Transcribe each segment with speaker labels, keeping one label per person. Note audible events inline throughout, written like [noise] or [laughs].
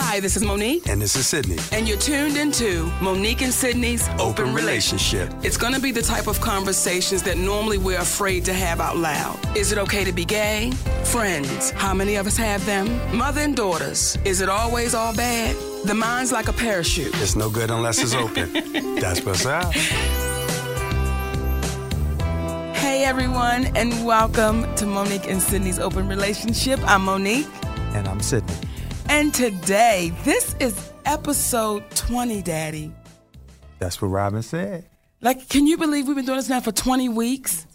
Speaker 1: Hi, this is Monique.
Speaker 2: And this is Sydney.
Speaker 1: And you're tuned into Monique and Sydney's Open,
Speaker 2: Relationship.
Speaker 1: It's going to be the type of conversations that normally we're afraid to have out loud. Is it okay to be gay? Friends, how many of us have them? Mother and daughters, is it always all bad? The mind's like a parachute.
Speaker 2: It's no good unless it's open. [laughs] That's what's up.
Speaker 1: Hey everyone, and welcome to Monique and Sydney's Open Relationship. I'm Monique.
Speaker 2: And I'm Sydney.
Speaker 1: And today, this is episode 20, Daddy.
Speaker 2: That's what Robin said.
Speaker 1: Like, can you believe we've been doing this now for 20 weeks?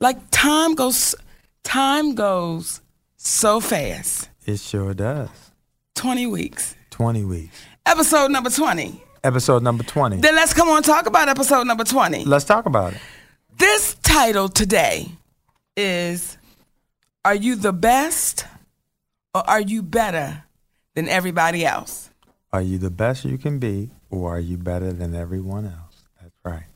Speaker 1: Like, time goes, time goes so fast.
Speaker 2: It sure does.
Speaker 1: 20 weeks.
Speaker 2: 20 weeks.
Speaker 1: Episode number 20.
Speaker 2: Episode number 20.
Speaker 1: Then let's come on and talk about episode number 20.
Speaker 2: Let's talk about it.
Speaker 1: This title today is Are you the best or are you better than everybody else?
Speaker 2: Are you the best you can be or are you better than everyone else? That's right.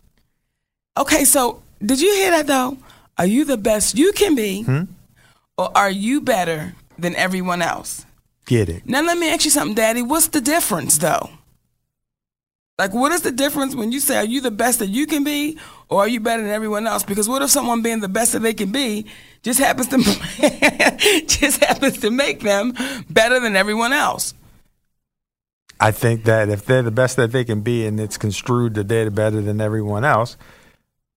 Speaker 1: Okay, so did you hear that though? Are you the best you can be
Speaker 2: Hmm?
Speaker 1: or are you better than everyone else?
Speaker 2: Get it.
Speaker 1: Now let me ask you something, Daddy. What's the difference though? Like what is the difference when you say are you the best that you can be or are you better than everyone else? Because what if someone being the best that they can be just happens to [laughs] just happens to make them better than everyone else?
Speaker 2: I think that if they're the best that they can be and it's construed that they're better than everyone else,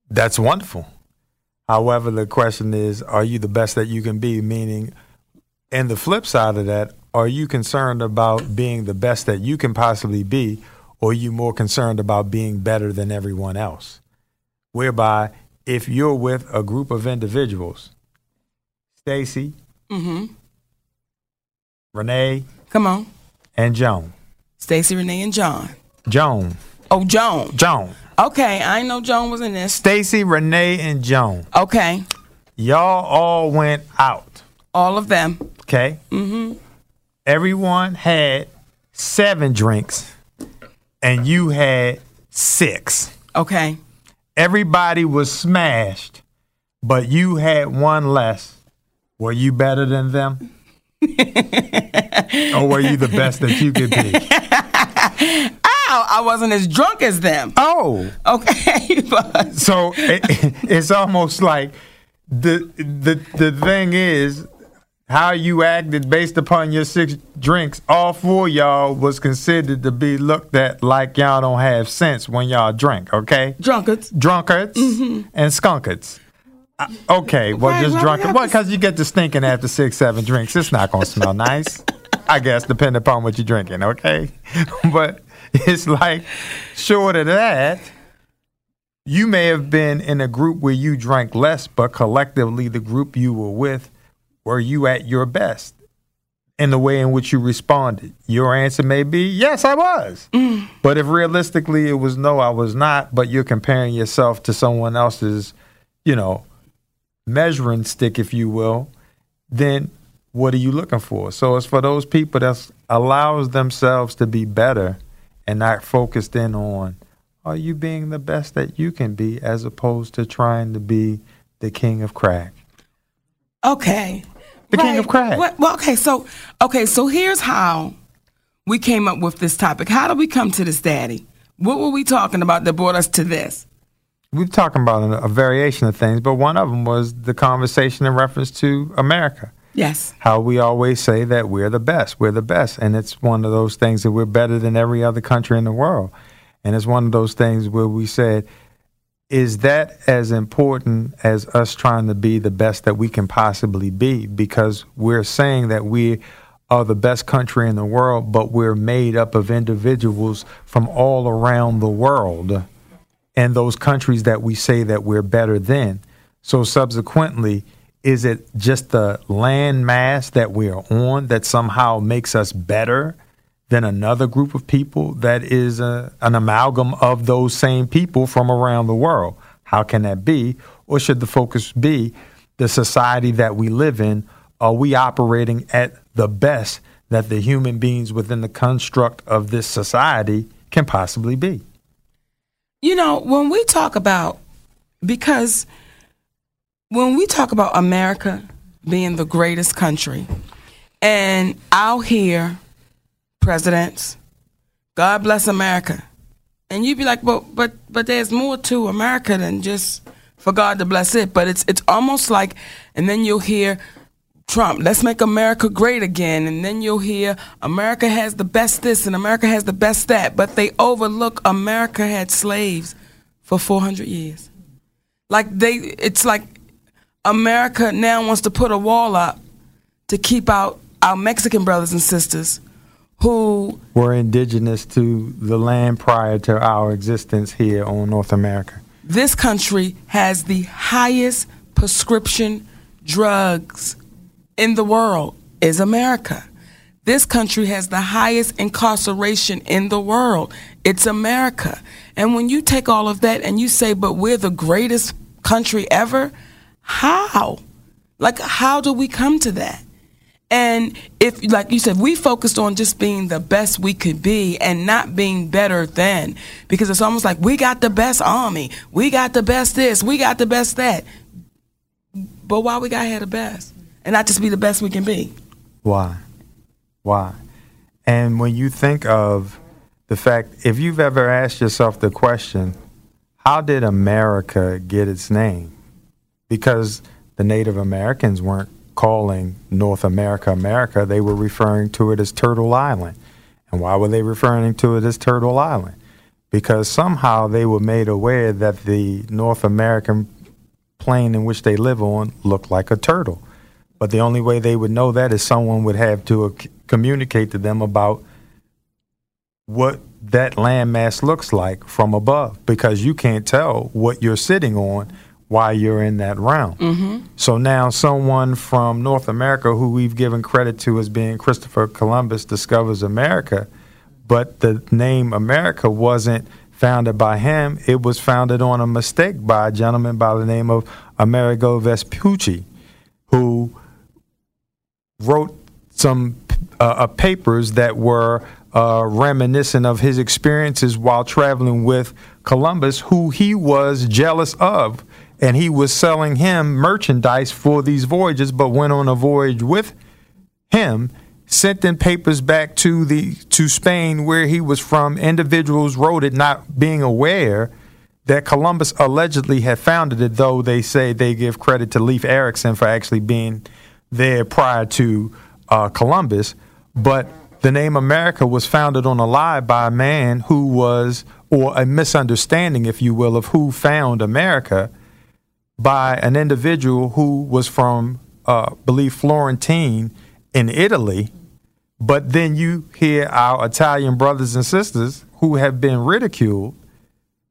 Speaker 2: that's wonderful. However, the question is, are you the best that you can be? Meaning, and the flip side of that, are you concerned about being the best that you can possibly be, or are you more concerned about being better than everyone else? Whereby, if you're with a group of individuals, Stacy,
Speaker 1: Mm-hmm.
Speaker 2: Renee,
Speaker 1: Come on.
Speaker 2: and Joan.
Speaker 1: Stacy, Renee, and John.
Speaker 2: Joan.
Speaker 1: Oh, Joan.
Speaker 2: Joan.
Speaker 1: Okay, I ain't know Joan was in this.
Speaker 2: Stacy, Renee, and Joan.
Speaker 1: Okay.
Speaker 2: Y'all all went out.
Speaker 1: All of them.
Speaker 2: Okay. Mm-hmm. Everyone had seven drinks, and you had six.
Speaker 1: Okay.
Speaker 2: Everybody was smashed, but you had one less. Were you better than them? [laughs] or were you the best that you could be?
Speaker 1: Ow, I wasn't as drunk as them.
Speaker 2: Oh,
Speaker 1: Okay, [laughs] but
Speaker 2: so it, it's almost like the the the thing is how you acted based upon your six drinks. All four of y'all was considered to be looked at like y'all don't have sense when y'all drink. Okay,
Speaker 1: drunkards.
Speaker 2: drunkards and skunkards. Uh, okay, well,
Speaker 1: Why-
Speaker 2: just
Speaker 1: why we
Speaker 2: drunkard. Well, because you get to stinking after six, seven drinks. It's not gonna smell nice. I guess depending upon what you're drinking. Okay, [laughs] but it's like short of that you may have been in a group where you drank less, but collectively, the group you were with, were you at your best in the way in which you responded? Your answer may be, yes, I was. Mm. But if realistically it was, no, I was not, but you're comparing yourself to someone else's, you know, measuring stick, if you will, then what are you looking for? So it's for those people that allows themselves to be better and not focused in on are you being the best that you can be as opposed to trying to be the king of crack?
Speaker 1: Okay.
Speaker 2: The king of crack.
Speaker 1: What, well, okay, so okay, so here's how we came up with this topic. How did we come to this, Daddy? What were we talking about that brought us to this?
Speaker 2: We've talking about a variation of things, but one of them was the conversation in reference to America.
Speaker 1: Yes.
Speaker 2: How we always say that we're the best, we're the best. And it's one of those things that we're better than every other country in the world. And it's one of those things where we said, is that as important as us trying to be the best that we can possibly be? Because we're saying that we are the best country in the world, but we're made up of individuals from all around the world and those countries that we say that we're better than. So subsequently, is it just the land mass that we are on that somehow makes us better than another group of people that is a, an amalgam of those same people from around the world? How can that be? Or should the focus be the society that we live in? Are we operating at the best that the human beings within the construct of this society can possibly be?
Speaker 1: You know, when we talk about, because when we talk about America being the greatest country, and I'll hear presidents, God bless America. And you'd be like, but but but there's more to America than just for God to bless it. But it's it's almost like and then you'll hear Trump, let's make America great again. And then you'll hear America has the best this and America has the best that. But they overlook America had slaves for 400 years. Like they, it's like America now wants to put a wall up to keep out our Mexican brothers and sisters who
Speaker 2: were indigenous to the land prior to our existence here on North America.
Speaker 1: This country has the highest prescription drugs in the world is America. This country has the highest incarceration in the world. It's America. And when you take all of that and you say, but we're the greatest country ever, how? Like, how do we come to that? And if, like you said, we focused on just being the best we could be and not being better than, because it's almost like we got the best army, we got the best this, we got the best that. But why we got have the best and not just be the best we can be?
Speaker 2: Why? Why? And when you think of the fact, if you've ever asked yourself the question, how did America get its name? Because the Native Americans weren't calling North America America, they were referring to it as Turtle Island. And why were they referring to it as Turtle Island? Because somehow they were made aware that the North American plane in which they live on looked like a turtle. But the only way they would know that is someone would have to communicate to them about what that landmass looks like from above because you can't tell what you're sitting on while you're in that realm. Mm-hmm. So now, someone from North America who we've given credit to as being Christopher Columbus discovers America, but the name America wasn't founded by him, it was founded on a mistake by a gentleman by the name of Amerigo Vespucci, who wrote some uh, uh, papers that were uh, reminiscent of his experiences while traveling with Columbus, who he was jealous of and he was selling him merchandise for these voyages, but went on a voyage with him, sent in papers back to the to Spain where he was from. Individuals wrote it, not being aware that Columbus allegedly had founded it, though they say they give credit to Leif Erikson for actually being there prior to uh, Columbus. But the name America was founded on a lie by a man who was, or a misunderstanding, if you will, of who found America by an individual who was from, uh, believe, Florentine in Italy. But then you hear our Italian brothers and sisters who have been ridiculed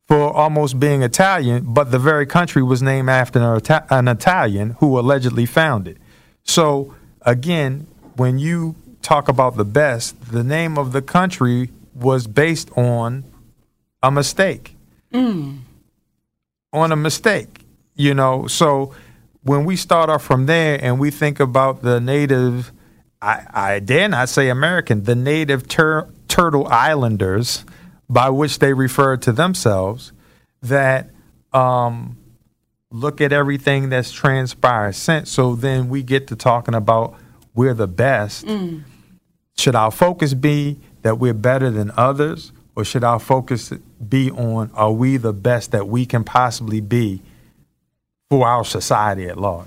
Speaker 2: for almost being Italian, but the very country was named after an Italian who allegedly founded. So, again, when you talk about the best, the name of the country was based on a mistake. Mm. On a mistake you know so when we start off from there and we think about the native i, I dare not say american the native tur- turtle islanders by which they refer to themselves that um, look at everything that's transpired since. So then we get to talking about we're the best. Mm. should our focus be that we're better than others or should our focus be on are we the best that we can possibly be for our society at large?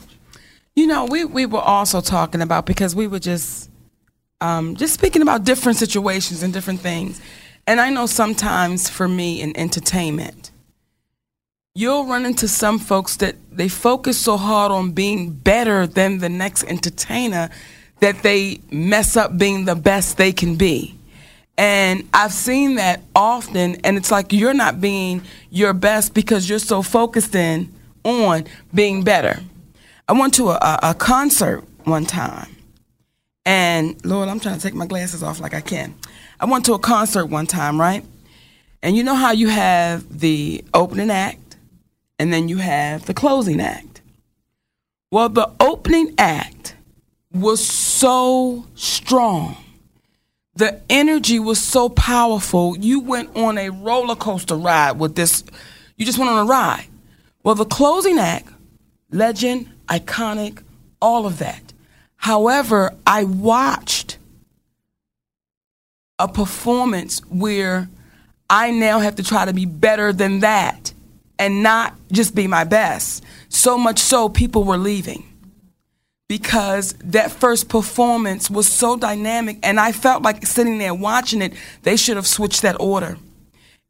Speaker 1: You know, we, we were also talking about because we were just um, just speaking about different situations and different things. And I know sometimes for me in entertainment, you'll run into some folks that they focus so hard on being better than the next entertainer that they mess up being the best they can be. And I've seen that often, and it's like you're not being your best because you're so focused in on being better. I went to a, a, concert one time, and Lord, I'm trying to take my glasses off like I can. I went to a concert one time, right? And you know how you have the opening act, and then you have the closing act. Well, the opening act was so strong. The energy was so powerful. You went on a roller coaster ride with this. You just went on a ride. Well, the closing act, legend, iconic, all of that. However, I watched a performance where I now have to try to be better than that and not just be my best. So much so, people were leaving because that first performance was so dynamic, and I felt like sitting there watching it, they should have switched that order.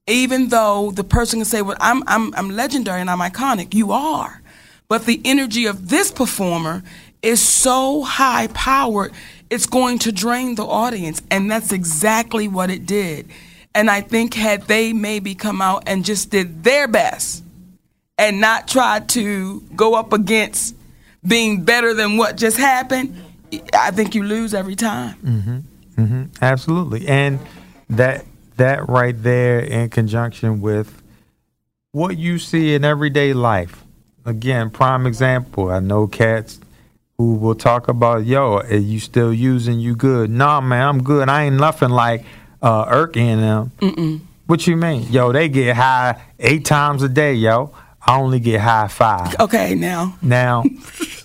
Speaker 1: Even though the person can say, "Well, I'm I'm I'm legendary and I'm iconic," you are, but the energy of this performer is so high powered, it's going to drain the audience, and that's exactly what it did. And I think had they maybe come out and just did their best and not tried to go up against being better than what just happened, I think you lose every time.
Speaker 2: Mm-hmm. Mm-hmm. Absolutely, and that that right there in conjunction with what you see in everyday life. Again, prime example. I know cats who will talk about, yo, are you still using you good? Nah, man, I'm good. I ain't nothing like uh, Irk and them. Mm-mm. What you mean? Yo, they get high eight times a day, yo. I only get high five.
Speaker 1: Okay, now.
Speaker 2: Now,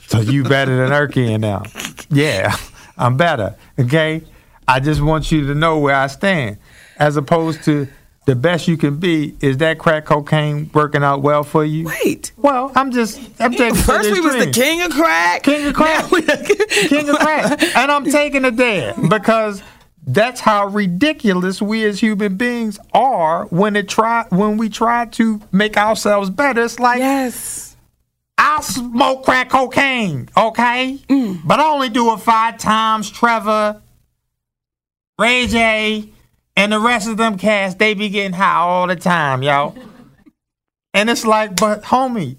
Speaker 2: so you better than Erky and now. Yeah, [laughs] I'm better. Okay? I just want you to know where I stand. As opposed to the best you can be, is that crack cocaine working out well for you?
Speaker 1: Wait.
Speaker 2: Well, I'm just I'm taking
Speaker 1: First we was the king of crack.
Speaker 2: King of crack. king of crack. And I'm taking it there because that's how ridiculous we as human beings are when it try when we try to make ourselves better. It's like
Speaker 1: yes.
Speaker 2: I'll smoke crack cocaine, okay? Mm. But I only do it five times. Trevor, Ray J, and the rest of them cats, they be getting high all the time, y'all. and it's like, but homie,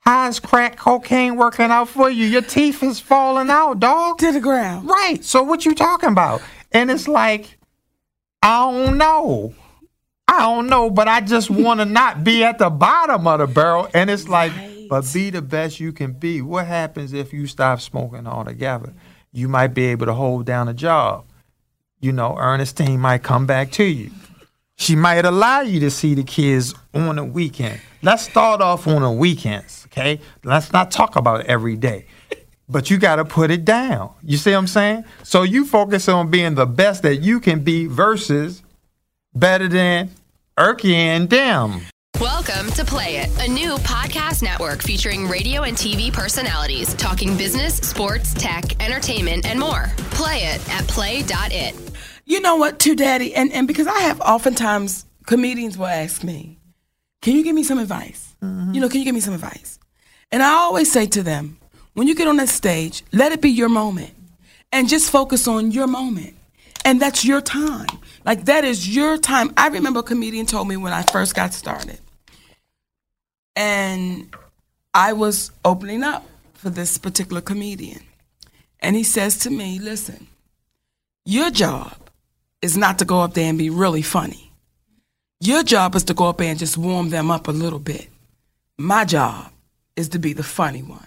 Speaker 2: how's crack cocaine working out for you? Your teeth is falling out, dog.
Speaker 1: To the ground.
Speaker 2: Right. So what you talking about? And it's like, I don't know. I don't know, but I just want to [laughs] not be at the bottom of the barrel. And it's like, right. but be the best you can be. What happens if you stop smoking altogether? You might be able to hold down a job. You know, Ernestine might come back to you. She might allow you to see the kids on the weekend. Let's start off on the weekends, okay? Let's not talk about it every day but you got to put it down. You see what I'm saying? So you focus on being the best that you can be versus better than Erky and them.
Speaker 3: Welcome to Play It, a new podcast network featuring radio and TV personalities talking business, sports, tech, entertainment, and more. Play it at play.it.
Speaker 1: You know what, too, Daddy? And, and because I have oftentimes comedians will ask me, Can you give me some advice? Mm-hmm. You know, can you give me some advice? And I always say to them, when you get on that stage, let it be your moment and just focus on your moment. And that's your time. Like that is your time. I remember a comedian told me when I first got started. And I was opening up for this particular comedian. And he says to me, listen, your job is not to go up there and be really funny. Your job is to go up there and just warm them up a little bit. My job is to be the funny one.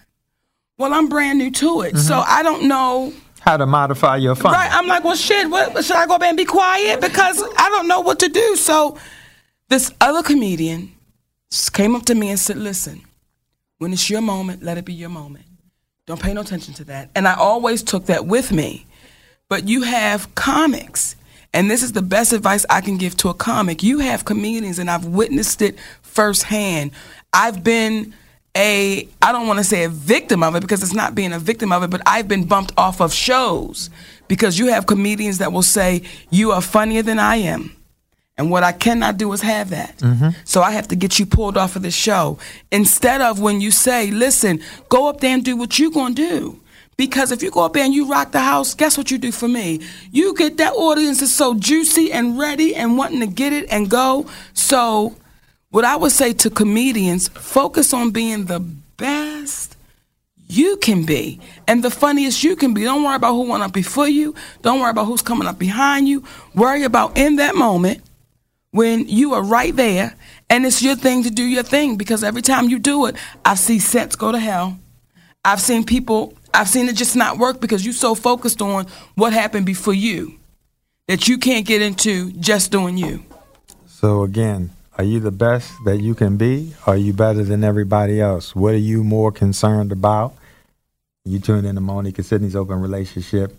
Speaker 1: Well, I'm brand new to it, mm-hmm. so I don't know
Speaker 2: how to modify your fun.
Speaker 1: Right. I'm like, well, shit. What should I go back and be quiet because I don't know what to do. So this other comedian came up to me and said, "Listen, when it's your moment, let it be your moment. Don't pay no attention to that." And I always took that with me. But you have comics. And this is the best advice I can give to a comic. You have comedians, and I've witnessed it firsthand. I've been a I don't want to say a victim of it because it's not being a victim of it, but I've been bumped off of shows because you have comedians that will say you are funnier than I am. And what I cannot do is have that. Mm-hmm. So I have to get you pulled off of the show. Instead of when you say, listen, go up there and do what you're going to do. Because if you go up there and you rock the house, guess what you do for me? You get that audience is so juicy and ready and wanting to get it and go. So what I would say to comedians, focus on being the best you can be and the funniest you can be. Don't worry about who went up before you. Don't worry about who's coming up behind you. Worry about in that moment when you are right there and it's your thing to do your thing because every time you do it, I see sets go to hell. I've seen people, I've seen it just not work because you're so focused on what happened before you that you can't get into just doing you.
Speaker 2: So again, are you the best that you can be? Are you better than everybody else? What are you more concerned about? You tune in to Monique and Sydney's open relationship.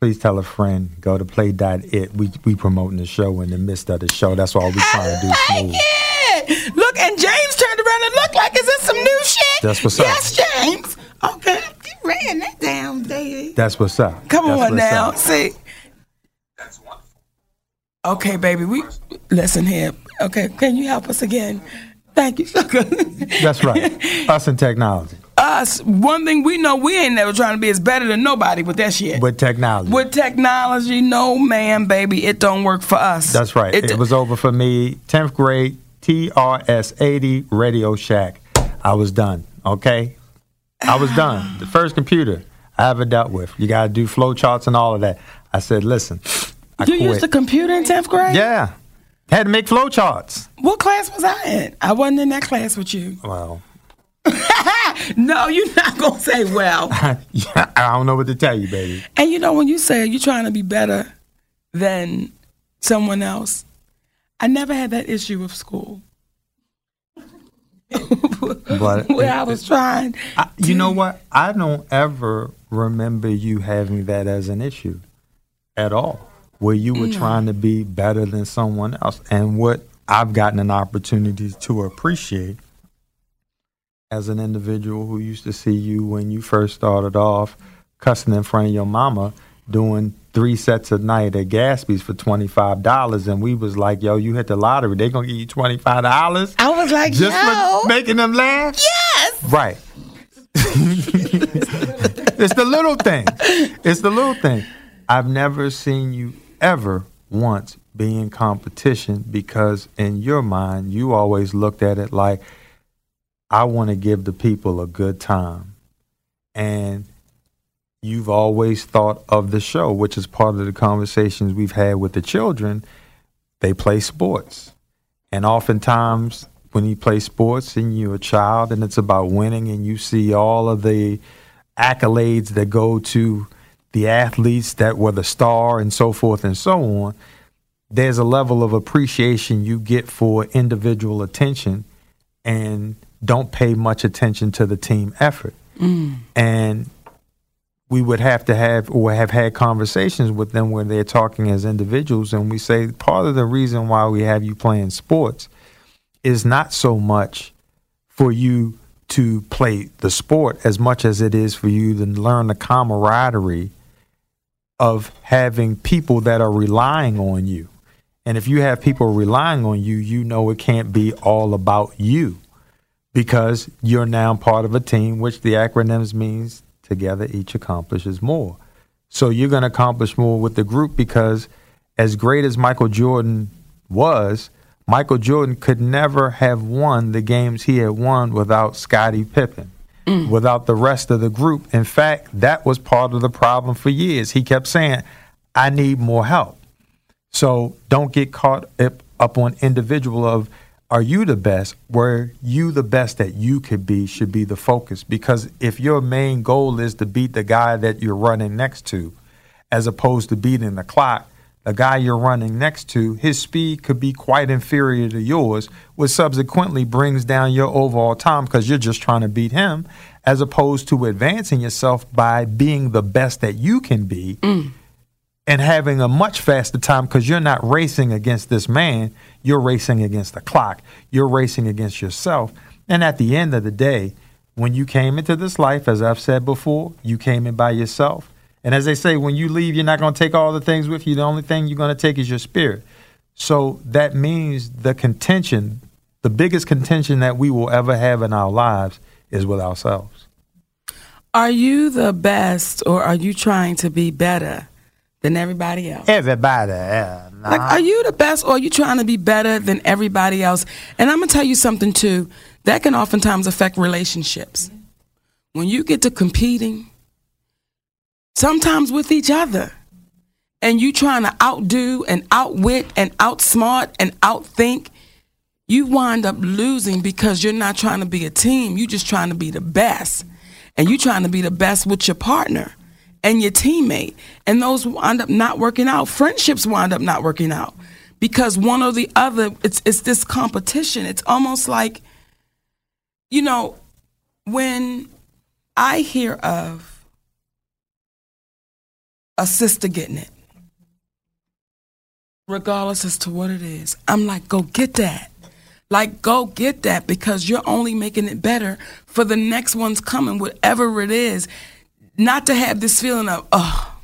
Speaker 2: Please tell a friend. Go to play.it. We we promoting the show in the midst of the show. That's all we trying to do smooth.
Speaker 1: Yeah. Look, and James turned around and looked like, is this some new shit?
Speaker 2: That's what's up.
Speaker 1: Yes, James. Okay, ran that down, Daddy.
Speaker 2: That's what's up.
Speaker 1: Come
Speaker 2: That's
Speaker 1: on now.
Speaker 2: up.
Speaker 1: See. That's wonderful. Okay, baby. We listen here. Okay, can you help us again? Thank you, sugar.
Speaker 2: That's right. [laughs] Us and technology.
Speaker 1: us, one thing we know, we ain't never trying to be as better than nobody with that shit.
Speaker 2: With technology.
Speaker 1: With technology, no man, baby, it don't work for us.
Speaker 2: That's right. It, was over for me. 10th grade, TRS 80 Radio Shack. I was done. Okay? I was done. The first computer I ever dealt with. You got to do flow charts and all of that. I said, listen, I
Speaker 1: You
Speaker 2: quit.
Speaker 1: used a computer in tenth grade?
Speaker 2: yeah. Had to make flow charts.
Speaker 1: What class was I in? I wasn't in that class with you.
Speaker 2: Well, [laughs]
Speaker 1: No, you're not gonna say well. [laughs]
Speaker 2: yeah, I don't know what to tell you, baby.
Speaker 1: and you know when you say you're trying to be better than someone else, I never had that issue with school. [laughs]
Speaker 2: But
Speaker 1: Where I was trying.
Speaker 2: I, you know what? I don't ever remember you having that as an issue at all, where you were mm. trying to be better than someone else. And what I've gotten an opportunity to appreciate as an individual who used to see you when you first started off cussing in front of your mama doing three sets a night at Gatsby's for $25 and we was like yo you hit the lottery they gonna give you $25
Speaker 1: I was like,
Speaker 2: just for making them laugh
Speaker 1: yes.
Speaker 2: Right. [laughs] it's the little thing. It's the little thing. I've never seen you ever once be in competition because in your mind you always looked at it like I want to give the people a good time. And you've always thought of the show, which is part of the conversations we've had with the children. They play sports. And oftentimes, when you play sports and you're a child and it's about winning, and you see all of the accolades that go to the athletes that were the star and so forth and so on, there's a level of appreciation you get for individual attention and don't pay much attention to the team effort. Mm. And we would have to have or have had conversations with them when they're talking as individuals and we say part of the reason why we have you playing sports is not so much for you to play the sport as much as it is for you to learn the camaraderie of having people that are relying on you. And if you have people relying on you, you know it can't be all about you because you're now part of a team, which the acronyms means together each accomplishes more. So you're going to accomplish more with the group because as great as Michael Jordan was, Michael Jordan could never have won the games he had won without Scottie Pippen, mm. without the rest of the group. In fact, that was part of the problem for years. He kept saying, I need more help. So don't get caught up, up on individual of are you the best? Where you the best that you could be should be the focus. Because if your main goal is to beat the guy that you're running next to, as opposed to beating the clock, the guy you're running next to, his speed could be quite inferior to yours, which subsequently brings down your overall time because you're just trying to beat him, as opposed to advancing yourself by being the best that you can be mm. And having a much faster time because you're not racing against this man, you're racing against the clock, you're racing against yourself. And at the end of the day, when you came into this life, as I've said before, you came in by yourself. And as they say, when you leave, you're not going to take all the things with you. The only thing you're going to take is your spirit. So that means the contention, the biggest contention that we will ever have in our lives is with ourselves.
Speaker 1: Are you the best or are you trying to be better than everybody else?
Speaker 2: Everybody. Yeah,
Speaker 1: Like, are you the best or are you trying to be better than everybody else? And I'm going to tell you something too that can oftentimes affect relationships. when you get to competing, sometimes with each other, and you trying to outdo and outwit and outsmart and outthink, you wind up losing because you're not trying to be a team. You're just trying to be the best. And you're trying to be the best with your partner and your teammate. And those wind up not working out. Friendships wind up not working out because one or the other, it's, it's this competition. It's almost like, you know, when I hear of a sister getting it, regardless as to what it is, I'm like, go get that. Like, go get that because you're only making it better for the next one's coming, whatever it is. Not to have this feeling of, oh,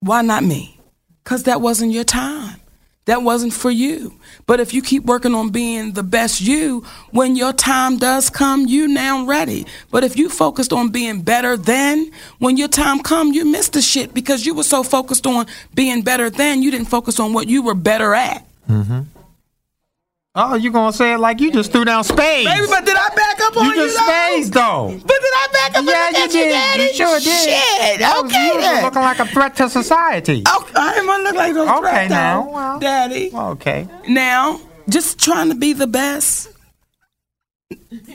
Speaker 1: why not me? Because that wasn't your time. That wasn't for you. But if you keep working on being the best you, when your time does come, you now ready. But if you focused on being better then, when your time come, you missed the shit because you were so focused on being better then, you didn't focus on what you were better at. Mm-hmm.
Speaker 2: Oh, you gonna say it like you just threw down spades?
Speaker 1: Baby, but did I back up on
Speaker 2: you
Speaker 1: you?
Speaker 2: just spades though.
Speaker 1: But did I back up
Speaker 2: Yeah, you did.
Speaker 1: Daddy?
Speaker 2: You sure did.
Speaker 1: Shit.
Speaker 2: Was-
Speaker 1: Okay
Speaker 2: you
Speaker 1: then.
Speaker 2: looking like a threat to society.
Speaker 1: Okay, I didn't want to look like no
Speaker 2: Okay,
Speaker 1: threat,
Speaker 2: now, well.
Speaker 1: Daddy.
Speaker 2: Okay.
Speaker 1: Now, just trying to be the best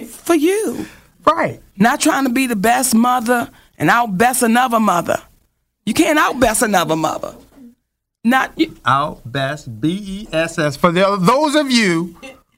Speaker 1: for you.
Speaker 2: Right.
Speaker 1: Not trying to be the best mother and outbest another mother. You can't outbest another mother. Not you,
Speaker 2: Out best B E S S for the those of you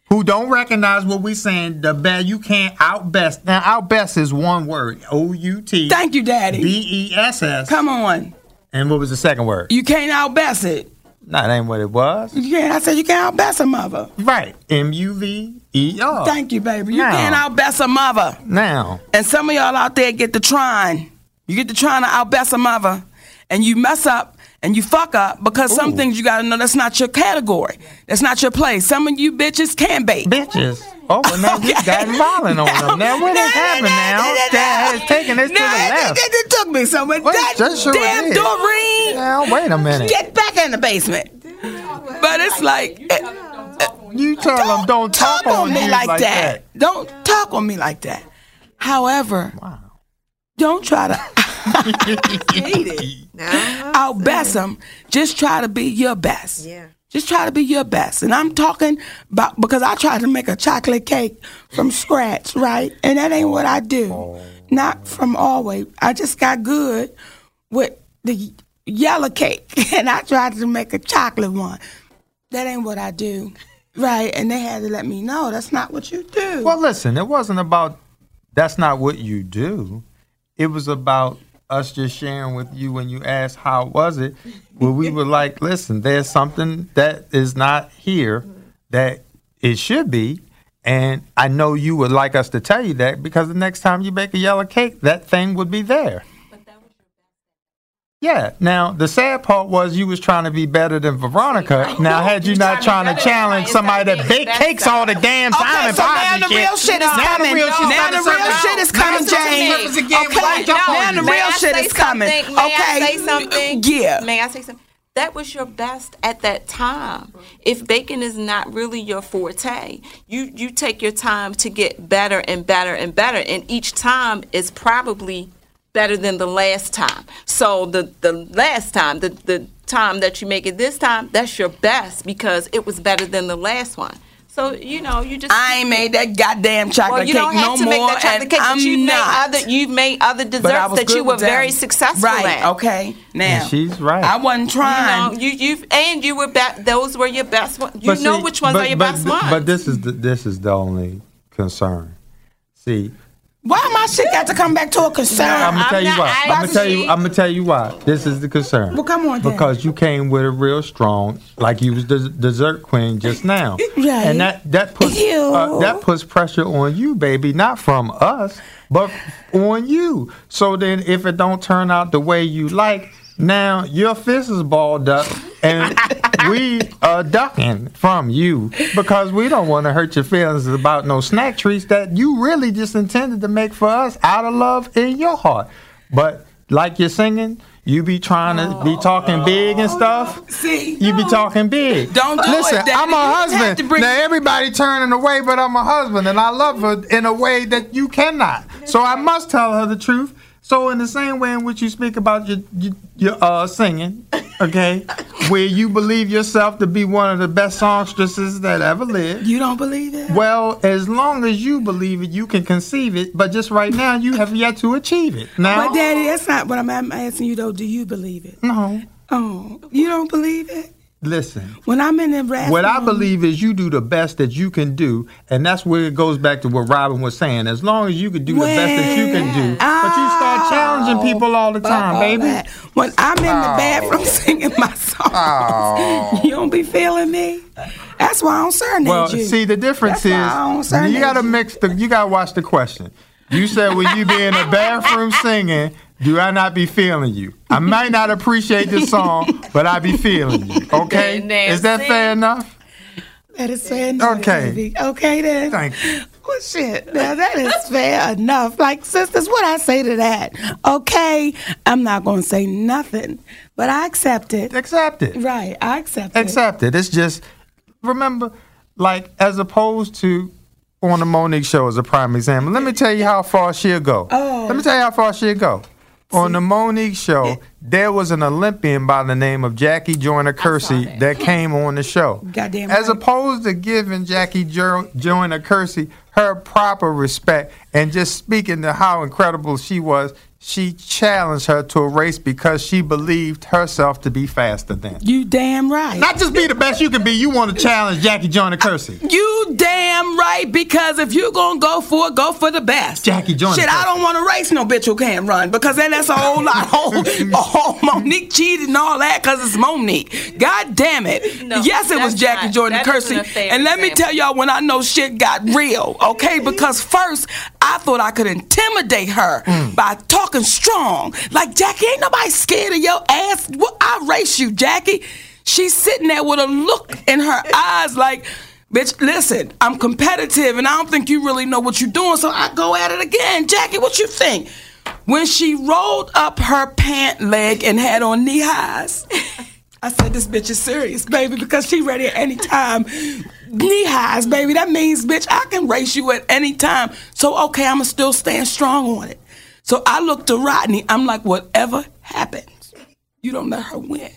Speaker 2: who don't recognize what we're saying. The best you can't out best. Now out best is one word. O U T
Speaker 1: thank you, Daddy.
Speaker 2: B E S S.
Speaker 1: Come on.
Speaker 2: And what was the second word?
Speaker 1: You can't outbest it.
Speaker 2: No, that ain't what it was.
Speaker 1: You can't. I said you can't outbest a mother.
Speaker 2: Right. M U V E R.
Speaker 1: Thank you, baby. You
Speaker 2: Now.
Speaker 1: can't outbest a mother.
Speaker 2: Now.
Speaker 1: And some of y'all out there get to trying. You get to trying to outbest a mother, and you mess up and you fuck up because some things you gotta know that's not your category. That's not your place. Some of you bitches can bait.
Speaker 2: Bitches. Oh, well, now you [laughs] got violent on them. Now, what is happening now? That has taken this to the
Speaker 1: Nah, it-
Speaker 2: left.
Speaker 1: It, it took me somewhere.
Speaker 2: Wait,
Speaker 1: that
Speaker 2: just sure it
Speaker 1: damn
Speaker 2: did.
Speaker 1: Doreen,
Speaker 2: Now, wait a minute.
Speaker 1: get back in the basement. But it's like, eh,
Speaker 2: You tell them don't talk,
Speaker 1: on me
Speaker 2: you
Speaker 1: like, that. Don't talk on me like that. However,
Speaker 2: Wow.
Speaker 1: don't try to outbest them. Just try to be your best.
Speaker 4: Yeah.
Speaker 1: Just try to be your best. And I'm talking about because I tried to make a chocolate cake from scratch, right? And that ain't what I do. Not from always. I just got good with the yellow cake [laughs] and I tried to make a chocolate one. That ain't what I do. Right? And they had to let me know that's not what you do.
Speaker 2: Well, listen, it wasn't about that's not what you do. It was about us just sharing with you when you asked how was it. Well, we were like, listen, there's something that is not here that it should be. And I know you would like us to tell you that because the next time you bake a yellow cake, that thing would be there. Yeah. Now the sad part was you was trying to be better than Veronica. Now had you not trying to challenge somebody that bake cakes all the damn time
Speaker 1: Okay,
Speaker 2: and
Speaker 1: so
Speaker 2: pies
Speaker 1: now the real shit is
Speaker 2: now
Speaker 1: coming.
Speaker 2: Real
Speaker 1: now the real shit is coming,
Speaker 2: Listen to me.
Speaker 1: Jane.
Speaker 2: Surface again when I
Speaker 1: Okay, now the real shit is coming. okay,
Speaker 4: I say something?
Speaker 1: Yeah.
Speaker 4: May I say something? That was your best at that time. If baking is not really your forte, you you take your time to get better and better and better, and each time is probably better than the last time. So the the last time, the the time that you make it this time, that's your best because it was better than the last one. So you know, you just
Speaker 1: I ain't made that goddamn chocolate
Speaker 4: well, you
Speaker 1: cake
Speaker 4: don't have
Speaker 1: no
Speaker 4: to
Speaker 1: more,
Speaker 4: make that chocolate
Speaker 1: and
Speaker 4: cake,
Speaker 1: I'm
Speaker 4: you've
Speaker 1: not.
Speaker 4: made other you've made other desserts that you were very successful
Speaker 1: right,
Speaker 4: at.
Speaker 1: Okay, now
Speaker 2: And she's right.
Speaker 1: I wasn't
Speaker 4: You
Speaker 1: trying.
Speaker 4: know, you you and you were be- those were your best ones. You
Speaker 2: But
Speaker 4: know
Speaker 2: see,
Speaker 4: which ones
Speaker 2: but-
Speaker 4: are your
Speaker 2: but,
Speaker 4: best ones.
Speaker 2: But this is the, this is the only concern. See,
Speaker 1: Why my shit got to come back to a concern?
Speaker 2: I'm gonna tell you why. I'm gonna tell you. I'm gonna tell you why. This is the concern.
Speaker 1: Well, come on, then.
Speaker 2: Because you came with a real strong, like you was the dessert queen just now, [laughs]
Speaker 1: Right.
Speaker 2: and that that puts uh, that puts pressure on you, baby, not from us, but on you. So then, if it don't turn out the way you like, now your fist is balled up, and [laughs] we are ducking from you because we don't want to hurt your feelings about no snack treats that you really just intended to make for us out of love in your heart. But like you're singing, you be trying to be talking big and stuff.
Speaker 1: See,
Speaker 2: You be talking big.
Speaker 1: Don't do
Speaker 2: Listen,
Speaker 1: it,
Speaker 2: I'm a husband.
Speaker 1: bring-
Speaker 2: now everybody turning away, but I'm a husband, and I love her in a way that you cannot. So I must tell her the truth. So in the same way in which you speak about your your, your uh, singing, okay, [laughs] where you believe yourself to be one of the best songstresses that ever lived.
Speaker 1: You don't believe it?
Speaker 2: Well, as long as you believe it, you can conceive it. But just right now, you have yet to achieve it. Now,
Speaker 1: But Daddy, that's not what I'm, I'm asking you though. Do you believe it?
Speaker 2: no,
Speaker 1: Oh, you don't believe it?
Speaker 2: Listen.
Speaker 1: When I'm in the rap
Speaker 2: What I believe is you do the best that you can do, and that's where it goes back to what Robin was saying. As long as you can do the best that you can do, but you start challenging people all the time, oh,
Speaker 1: all
Speaker 2: baby.
Speaker 1: that. When I'm in the oh. bathroom [laughs] singing my songs, oh. you don't be feeling me. That's why I don't serenade
Speaker 2: Well,
Speaker 1: you.
Speaker 2: see, the difference
Speaker 1: That's why I don't
Speaker 2: is you gotta mix the. You gotta watch the question. You said when you be in the bathroom singing, do I not be feeling you? I might not appreciate this song, [laughs] but I be feeling you. Okay, is that fair enough?
Speaker 1: That is fair enough.
Speaker 2: Okay.
Speaker 1: baby. Okay then.
Speaker 2: Thank you.
Speaker 1: Well, shit. Now that is fair enough. Like sisters, what I say to that? Okay, I'm not gonna say nothing, but I accept it.
Speaker 2: Accept it.
Speaker 1: Right, I accept it.
Speaker 2: Accept it. It's just remember, like as opposed to on the Monique show as a prime example. Let me tell you how far she'll go.
Speaker 1: Oh.
Speaker 2: Let me tell you how far she'll go. On the Monique show, there was an Olympian by the name of Jackie Joyner Kersee
Speaker 4: that.
Speaker 2: that. came on the show.
Speaker 1: Goddamn
Speaker 2: As
Speaker 1: right.
Speaker 2: opposed to giving Jackie jo- Joyner Kersee her proper respect and just speaking to how incredible she was, she challenged her to a race because she believed herself to be faster than.
Speaker 1: You damn right.
Speaker 2: Not just be the best you can be. You want to challenge Jackie Joyner Kersee.
Speaker 1: You damn right, because if you gonna go for it, go for the best.
Speaker 2: Jackie Joyner
Speaker 1: Shit, I don't want to race no bitch who can't run because then that's a whole lot. Whole, oh, [laughs] Monique cheated and all that because it's Monique. God damn it.
Speaker 4: No,
Speaker 1: yes, it was Jackie
Speaker 4: not-
Speaker 1: Jordan Kersee.
Speaker 4: isn't a fair
Speaker 1: And let me tell y'all when I know shit got real, okay? Because first I thought I could intimidate her
Speaker 2: Mm.
Speaker 1: by talking strong. Like Jackie, ain't nobody scared of your ass. Well, I race you, Jackie. She's sitting there with a look in her eyes like. Bitch, listen, I'm competitive and I don't think you really know what you're doing, so I go at it again. Jackie, what you think? When she rolled up her pant leg and had on knee highs, I said, this bitch is serious, baby, because she ready at any time. Knee highs, baby. That means, bitch, I can race you at any time. So, okay, I'ma still stand strong on it. So I look to Rodney. I'm like, whatever happens, you don't let her win.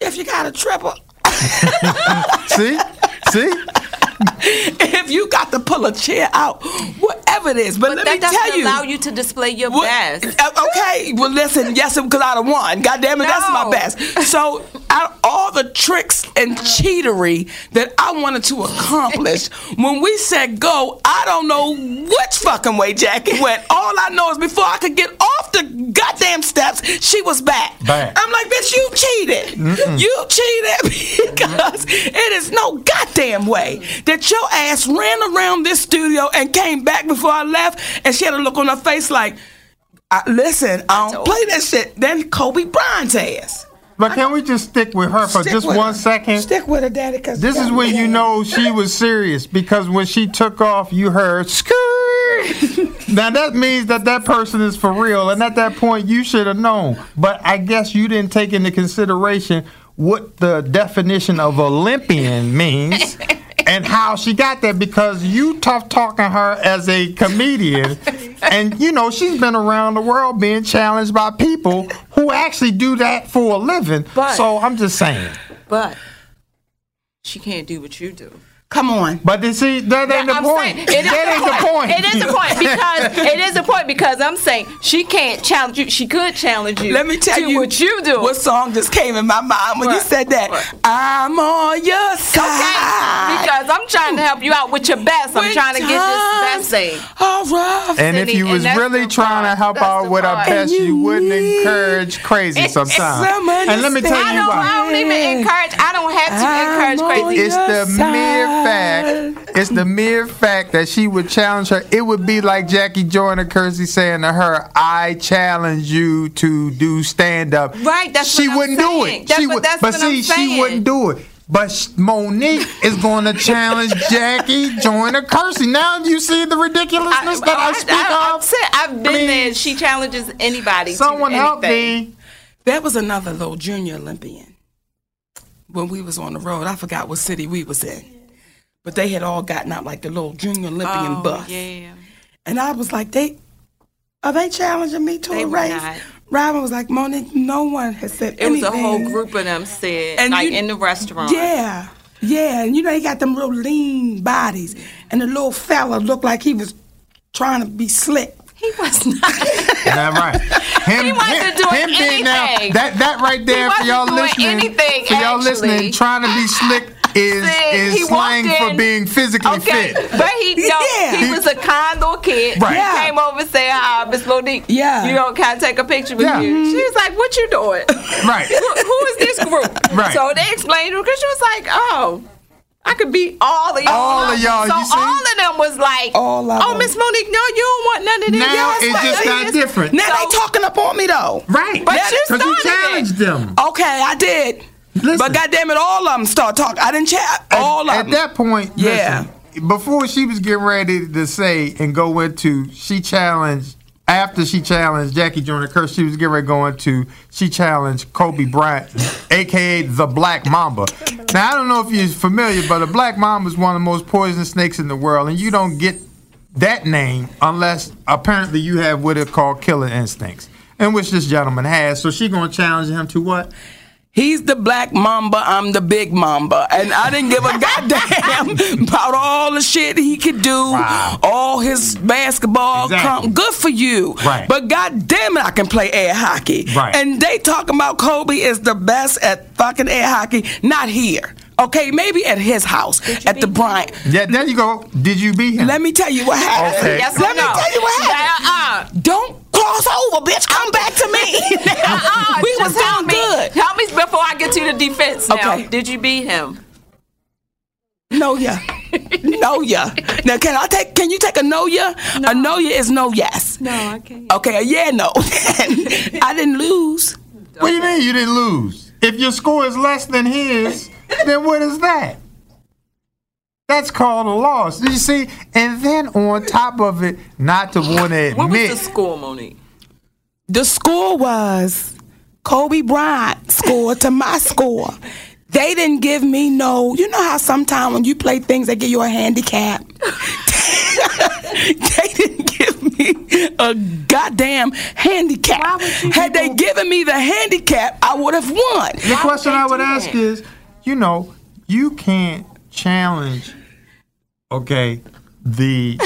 Speaker 1: If you got a triple, [laughs]
Speaker 2: See? See? [laughs]
Speaker 1: if you got to pull a chair out, whatever it is. But,
Speaker 4: But
Speaker 1: let
Speaker 4: that
Speaker 1: me
Speaker 4: doesn't
Speaker 1: tell you.
Speaker 4: allow you to display your
Speaker 1: What-
Speaker 4: best.
Speaker 1: uh, Okay, well, listen, yes, because I'd have won. God damn it, that's my best. So, out of all the tricks and cheatery that I wanted to accomplish, [laughs] when we said go, I don't know which fucking way Jackie went. All I know is before I could get off the goddamn steps, she was back.
Speaker 2: Back.
Speaker 1: I'm like, bitch, you cheated. You cheated [laughs] because it is no goddamn way that your ass ran around this studio and came back before I left, and she had a look on her face like, I, listen, I don't play that shit. Then Kobe Bryant's ass.
Speaker 2: But can we just stick with her for
Speaker 1: Stick
Speaker 2: just one
Speaker 1: her.
Speaker 2: second?
Speaker 1: Stick with her, daddy. Cause
Speaker 2: This is when you know she was serious because when she took off, you heard skirt. [laughs] now that means that that person is for real, and at that point, you should have known. But I guess you didn't take into consideration what the definition of Olympian means [laughs] and how she got there because you tough talking her as a comedian, [laughs] and you know she's been around the world being challenged by people who actually do that for a living.
Speaker 4: But-
Speaker 2: so I'm just saying.
Speaker 4: But she can't do what you do.
Speaker 1: Come on.
Speaker 2: But you see, that ain't the
Speaker 4: I'm
Speaker 2: point.
Speaker 4: saying, it is
Speaker 2: that ain't the point.
Speaker 4: It is the point because [laughs] it is the point because I'm saying she can't challenge you. She could challenge you.
Speaker 1: Let me tell
Speaker 4: to
Speaker 1: you
Speaker 4: what you do.
Speaker 1: What song just came in my mind when you said that?
Speaker 4: What?
Speaker 1: I'm on your side.
Speaker 4: okay, because I'm trying to help you out with your best. I'm
Speaker 1: When
Speaker 4: trying to get this best thing.
Speaker 1: All rough.
Speaker 2: And if you
Speaker 4: and
Speaker 2: was really
Speaker 4: the
Speaker 2: trying to help
Speaker 4: That's
Speaker 2: out with our best, you
Speaker 1: you
Speaker 2: wouldn't encourage crazy
Speaker 4: It's- it's
Speaker 2: sometimes.
Speaker 1: some
Speaker 2: And let me tell
Speaker 4: I
Speaker 2: you
Speaker 4: don't,
Speaker 2: why.
Speaker 4: I don't even encourage. I don't have to encourage
Speaker 1: I'm
Speaker 4: crazy.
Speaker 2: It's the
Speaker 1: your
Speaker 2: mere
Speaker 1: side.
Speaker 2: Fact. It's the mere fact that she would challenge her. It would be like Jackie Joyner Kersee saying to her, "I challenge you to do stand up."
Speaker 4: Right, that's
Speaker 2: she
Speaker 4: what I'm
Speaker 2: wouldn't
Speaker 4: saying.
Speaker 2: do it.
Speaker 4: That's
Speaker 2: she
Speaker 4: what-
Speaker 2: would.
Speaker 4: That's
Speaker 2: but
Speaker 4: what
Speaker 2: see,
Speaker 4: I'm
Speaker 2: she wouldn't do it. But Monique is going to challenge [laughs] Jackie Joyner Kersee. Now you see the ridiculousness that I, speak
Speaker 4: I,
Speaker 2: of.
Speaker 4: said, I've been
Speaker 2: Please.
Speaker 4: there. She challenges anybody. to
Speaker 2: Someone help me.
Speaker 1: That was another little junior Olympian. When we was on the road, I forgot what city we was in. But they had all gotten out like the little junior Olympian
Speaker 4: Oh,
Speaker 1: bus.
Speaker 4: yeah.
Speaker 1: And I was like, they Are they challenging me to
Speaker 4: They
Speaker 1: a
Speaker 4: were
Speaker 1: race?
Speaker 4: not.
Speaker 1: Robin was like, Monique, no one has said
Speaker 4: It was
Speaker 1: anything.
Speaker 4: a whole group of them said,
Speaker 1: And
Speaker 4: like
Speaker 1: you-
Speaker 4: in the restaurant.
Speaker 1: Yeah, yeah, and you know they got them little lean bodies, and the little fella looked like he was trying to be slick.
Speaker 4: He was not.
Speaker 2: That right. [laughs] Him,
Speaker 4: He wasn't doing
Speaker 2: being now-
Speaker 4: anything.
Speaker 2: that that right there for
Speaker 4: wasn't
Speaker 2: y'all
Speaker 4: doing
Speaker 2: listening.
Speaker 4: anything,
Speaker 2: for y'all
Speaker 4: actually.
Speaker 2: listening, trying to be slick is
Speaker 4: See,
Speaker 2: is slang
Speaker 4: walked
Speaker 2: for being physically
Speaker 4: Okay,
Speaker 2: fit.
Speaker 4: but he no,
Speaker 1: Yeah.
Speaker 4: he was a kind little kid.
Speaker 2: Right.
Speaker 4: He came over and said, "Hi, Miss Monique.
Speaker 1: Yeah.
Speaker 4: you know, can I take a picture with
Speaker 2: Yeah.
Speaker 4: you?" She was like, "What you doing? [laughs]
Speaker 2: Right.
Speaker 4: who, who is this group?"
Speaker 2: Right.
Speaker 4: So they explained to her because she was like, "Oh." I could beat all of y'all.
Speaker 2: All of y'all,
Speaker 4: So
Speaker 2: you see?
Speaker 4: all of them was like,
Speaker 1: All of
Speaker 4: "Oh. Miss Monique, no, you don't want none of this."
Speaker 2: Now
Speaker 4: Y'all
Speaker 2: it just got
Speaker 4: yes.
Speaker 2: different.
Speaker 1: Now
Speaker 4: So-
Speaker 1: they talking up on me though.
Speaker 2: Right.
Speaker 4: But you
Speaker 2: Because you
Speaker 4: started it.
Speaker 2: challenged them.
Speaker 1: Okay, I did.
Speaker 2: Listen.
Speaker 1: But goddamn it, all of them start talking. I didn't chat. All
Speaker 2: at,
Speaker 1: of them.
Speaker 2: at that point,
Speaker 1: Yeah.
Speaker 2: listen, before she was getting ready to say and go into, she challenged. After she challenged Jackie Joyner Kersee, she was getting ready going to. She challenged Kobe Bryant, aka the Black Mamba. Now I don't know if you're familiar, but a Black Mamba is one of the most poisonous snakes in the world, and you don't get that name unless apparently you have what are called killer instincts, and which this gentleman has. So she gonna challenge him to what?
Speaker 1: He's the black mamba, I'm the big mamba. And I didn't give a [laughs] goddamn about all the shit he could do,
Speaker 2: Wow.
Speaker 1: all his basketball.
Speaker 2: Exactly.
Speaker 1: Crump. Good for you.
Speaker 2: Right.
Speaker 1: But goddamn it, I can play air hockey.
Speaker 2: Right.
Speaker 1: And they talking about Kobe is the best at fucking air hockey, not here. Okay, maybe at his house, at the Bryant.
Speaker 2: Yeah, there you go. Did you beat him?
Speaker 1: Let me tell you what happened.
Speaker 2: Okay.
Speaker 4: Yes
Speaker 1: Let
Speaker 4: or
Speaker 1: me tell you what happened.
Speaker 4: Uh-uh.
Speaker 1: Don't cross over, bitch. Come back to me. [laughs]
Speaker 4: Uh-uh,
Speaker 1: we was
Speaker 4: just tell
Speaker 1: doing
Speaker 4: me,
Speaker 1: good.
Speaker 4: Tell me before I get to the defense. Now,
Speaker 1: Okay.
Speaker 4: did you beat him?
Speaker 1: No yeah. No yeah. Now can I take can you take a no ya? A no yeah is no yes.
Speaker 4: No, I can't.
Speaker 1: Okay, a yeah no. [laughs] I didn't lose.
Speaker 2: What do you mean you didn't lose? If your score is less than his, then what is that? That's called a loss. You see? And then on top of it, not to want to admit.
Speaker 4: What was the score, Monique?
Speaker 1: The score was Kobe Bryant scored to my score. They didn't give me no. You know how sometimes when you play things, they give you a handicap. [laughs] they didn't give me a goddamn handicap.
Speaker 4: Why would you
Speaker 1: Had they
Speaker 4: people-
Speaker 1: given me the handicap, I would have won.
Speaker 2: the question I would ask
Speaker 4: that?
Speaker 2: is, you know, you can't challenge, okay, the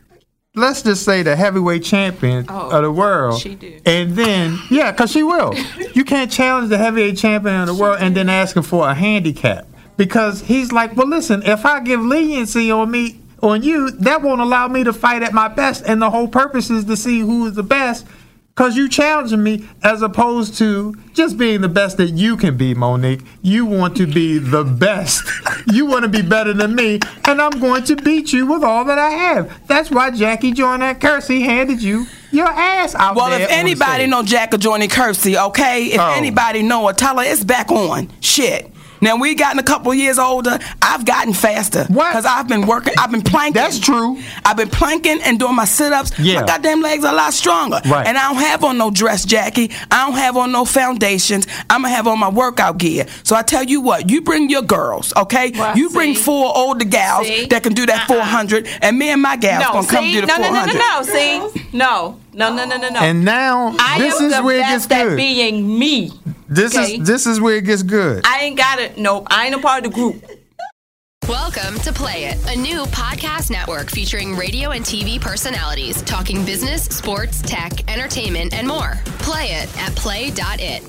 Speaker 2: [laughs] let's just say the heavyweight champion
Speaker 4: Oh,
Speaker 2: of the world.
Speaker 4: she do.
Speaker 2: And then, yeah, because she will. [laughs] You can't challenge the heavyweight champion of the world and then ask him for a handicap. Because he's like, well, listen, if I give leniency on me, on you, that won't allow me to fight at my best. And the whole purpose is to see who is the best. Because you challenging me as opposed to just being the best that you can be, Monique. You want to be the best. [laughs] You want to be better than me, and I'm going to beat you with all that I have. That's why Jackie Joyner Kersee handed you your ass out
Speaker 1: Well, if anybody know Jackie Johnny Kersee, okay? If
Speaker 2: Oh.
Speaker 1: anybody know her, tell her it's back on. Shit. Now we gotten a couple years older. I've gotten faster
Speaker 2: What?
Speaker 1: because I've been working. I've been planking.
Speaker 2: That's true.
Speaker 1: I've been planking and doing my sit-ups.
Speaker 2: Yeah.
Speaker 1: My goddamn legs are a lot stronger.
Speaker 2: Right.
Speaker 1: And I don't have on no dress, Jackie. I don't have on no foundations. I'm gonna have on my workout gear. So I tell you what, you bring your girls, okay?
Speaker 4: Well,
Speaker 1: you bring four older gals
Speaker 4: See?
Speaker 1: that can do that
Speaker 4: Uh-uh.
Speaker 1: 400, and me and my gals
Speaker 4: No,
Speaker 1: gonna come do the
Speaker 4: no, no,
Speaker 1: 400.
Speaker 4: no, no, no. See, no, no, no, no, no, no.
Speaker 2: And now
Speaker 4: I
Speaker 2: this
Speaker 4: am
Speaker 2: is
Speaker 4: the
Speaker 2: where it gets
Speaker 4: best at
Speaker 2: good.
Speaker 4: being me.
Speaker 2: this
Speaker 4: okay?
Speaker 2: is this is where it gets good.
Speaker 4: I ain't got it. Nope, I ain't a part of the group.
Speaker 3: Welcome to Play It, a new podcast network featuring radio and TV personalities talking business, sports, tech, entertainment, and more. Play it at play.it.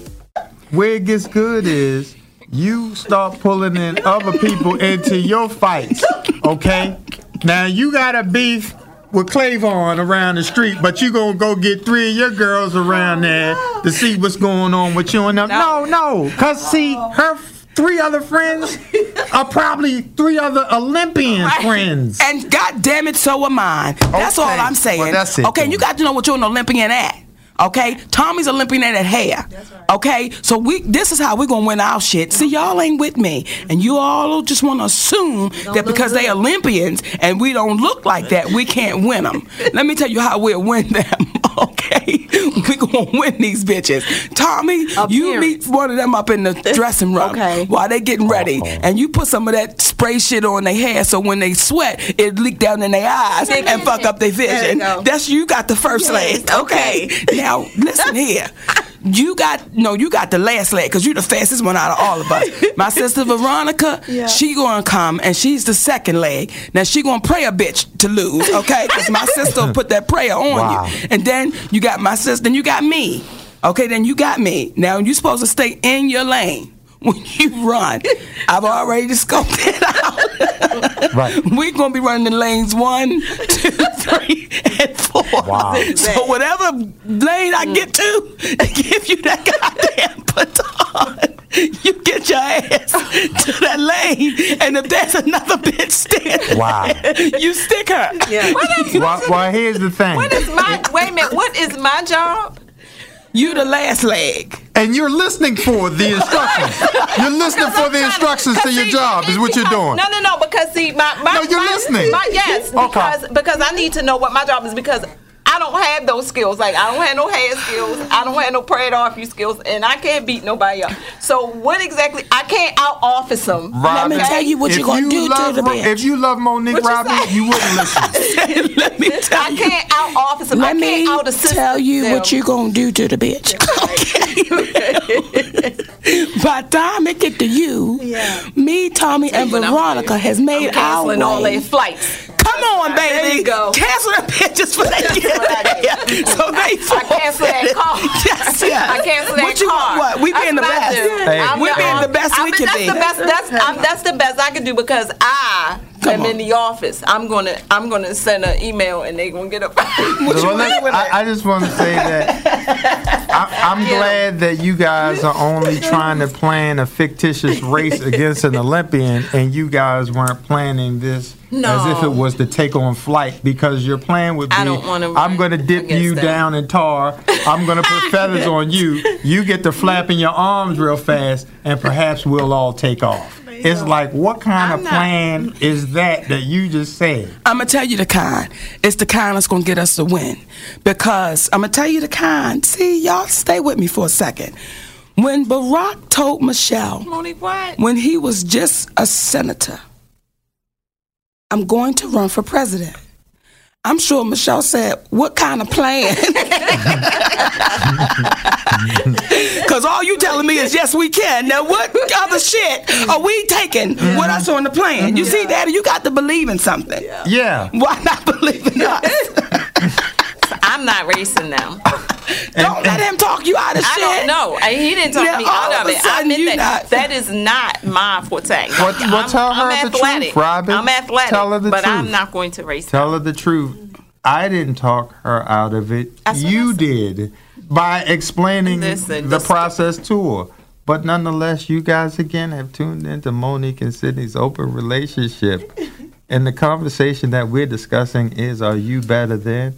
Speaker 2: where it gets good is you start pulling in other people into your fights. Okay? Now you got a beef with Clavon around the street, but you gonna go get three of your girls around there to see what's going on with you and them. No, no. Cause see, her three other friends [laughs] are probably three other Olympian friends.
Speaker 1: And God damn it, so am mine. That's all I'm saying.
Speaker 2: Well, that's it
Speaker 1: okay,
Speaker 2: then.
Speaker 1: you got to know what you're an Olympian at. Okay, Tommy's Olympian at hair. Okay, so we this is how we're gonna win our shit. See, y'all ain't with me, and you all just want to assume that because they Olympians and we don't look like that, we can't win them. [laughs] Let me tell you how we'll win them. [laughs] Okay, [laughs] we gonna win these bitches. Tommy, you meet one of them up in the dressing room
Speaker 5: okay.
Speaker 1: while they getting ready,
Speaker 2: Uh-oh.
Speaker 1: and you put some of that spray shit on their hair, so when they sweat, it leak down in their eyes and fuck up their vision.
Speaker 5: go.
Speaker 1: That's you got the first leg. Okay, [laughs] now listen here. You got no, you got the last leg because you're the fastest one out of all of us. [laughs] My sister Veronica,
Speaker 5: Yeah.
Speaker 1: she gonna come and she's the second leg. Now she gonna pray a bitch to lose, okay? Because my [laughs] sister put that prayer on
Speaker 2: Wow.
Speaker 1: you. And then you got my sister, then you got me. Okay, then you got me. Now you're supposed to stay in your lane [laughs] when you run. I've already scoped it out. [laughs]
Speaker 2: Right.
Speaker 1: We're gonna be running in lanes one, two, three, and four.
Speaker 2: Wow.
Speaker 1: So whatever lane I get to, to give you that goddamn [laughs] baton, you get your ass to that lane, and if there's another bitch standing,
Speaker 2: Wow.
Speaker 1: there, you stick her.
Speaker 5: Yeah.
Speaker 2: well, well, here's the thing.
Speaker 4: What is my wait a minute? What is my job?
Speaker 1: You the last leg.
Speaker 2: And you're listening for the [laughs] instructions. You're listening for the instructions to your job, is what you're doing.
Speaker 4: No, no, no. Because see, my, my
Speaker 2: No, you're
Speaker 4: my,
Speaker 2: listening.
Speaker 4: My, yes,
Speaker 2: Okay.
Speaker 4: because because I need to know what my job is because. I don't have those skills. Like I don't have no hair skills. I don't have no pray it off you skills, and I can't beat nobody up. So what exactly? I can't out office them.
Speaker 1: Let me tell you what you're gonna do to the bitch.
Speaker 2: If you love Monique
Speaker 4: What you
Speaker 2: Robin,
Speaker 4: say?
Speaker 2: you wouldn't listen. [laughs]
Speaker 1: Let me tell
Speaker 4: I
Speaker 1: you.
Speaker 4: can't out office them. I can't
Speaker 1: me
Speaker 4: out assist
Speaker 1: tell you
Speaker 4: them.
Speaker 1: what you're gonna do to the bitch. Okay. [laughs] [laughs] By the time it get to you,
Speaker 5: Yeah.
Speaker 1: me, Tommy, and Veronica has made
Speaker 4: I'm canceling all
Speaker 1: way.
Speaker 4: their flights.
Speaker 1: Come on, baby.
Speaker 4: There you go.
Speaker 1: Cancel the bitches for they get
Speaker 4: what I
Speaker 1: there. [laughs] So they
Speaker 4: I cancel that
Speaker 1: forfeited.
Speaker 4: car.
Speaker 1: Yes, [laughs] yes.
Speaker 4: I cancel that
Speaker 1: what you
Speaker 4: car.
Speaker 1: Want, what? We
Speaker 4: That's
Speaker 1: being the best.
Speaker 4: do.
Speaker 2: Hey.
Speaker 4: I'm
Speaker 1: We being the best
Speaker 4: I
Speaker 1: we
Speaker 4: mean,
Speaker 1: can
Speaker 4: that's
Speaker 1: be.
Speaker 4: The best, that's, I'm, that's the best I can do because I
Speaker 1: Come
Speaker 4: am
Speaker 1: on.
Speaker 4: in the office. I'm gonna I'm gonna send an email and they gonna get up. [laughs]
Speaker 2: Well, I, I just want to say that I, I'm glad that you guys are only trying to plan a fictitious race against an Olympian, and you guys weren't planning this as if it was to take on flight because your plan would be
Speaker 4: I don't wanna
Speaker 2: I'm going to dip you
Speaker 4: them.
Speaker 2: down in tar, I'm going to put [laughs] feathers on you, you get to flapping your arms real fast, and perhaps we'll all take off. It's like, what kind of
Speaker 4: I'm not-
Speaker 2: plan is that that you just said?
Speaker 1: I'm gonna tell you the kind. It's the kind that's gonna get us to win. Because I'm gonna tell you the kind. See, y'all stay with me for a second. When Barack told Michelle,
Speaker 4: Monique, what?
Speaker 1: when he was just a senator, I'm going to run for president. I'm sure Michelle said, What kind of plan? [laughs] Because all you telling me is, Yes, we can. Now, what other shit are we taking? What else on the plan? You see, Daddy, you got to believe in something.
Speaker 2: Yeah.
Speaker 1: Why not believe in us? [laughs]
Speaker 4: I'm not racing them.
Speaker 1: Don't let him talk you out of shit.
Speaker 4: I
Speaker 1: shit.
Speaker 4: don't know. He didn't talk
Speaker 1: Yeah,
Speaker 4: me out
Speaker 1: of
Speaker 4: of
Speaker 1: a
Speaker 4: it. I
Speaker 1: sudden
Speaker 4: admit
Speaker 1: you
Speaker 4: that.
Speaker 1: not-
Speaker 4: That is not my forte.
Speaker 2: Well, well,
Speaker 4: I'm-
Speaker 2: tell her
Speaker 4: I'm
Speaker 2: the
Speaker 4: athletic.
Speaker 2: truth, Robin.
Speaker 4: I'm athletic,
Speaker 2: Tell her the
Speaker 4: but I'm
Speaker 2: truth.
Speaker 4: not going to race.
Speaker 2: Tell her the truth. I didn't talk her out of it.
Speaker 4: That's
Speaker 2: You did by explaining
Speaker 4: Listen,
Speaker 2: the process to her. But nonetheless, you guys again have tuned into Monique and Sydney's open relationship. and the conversation that we're discussing is are you better than?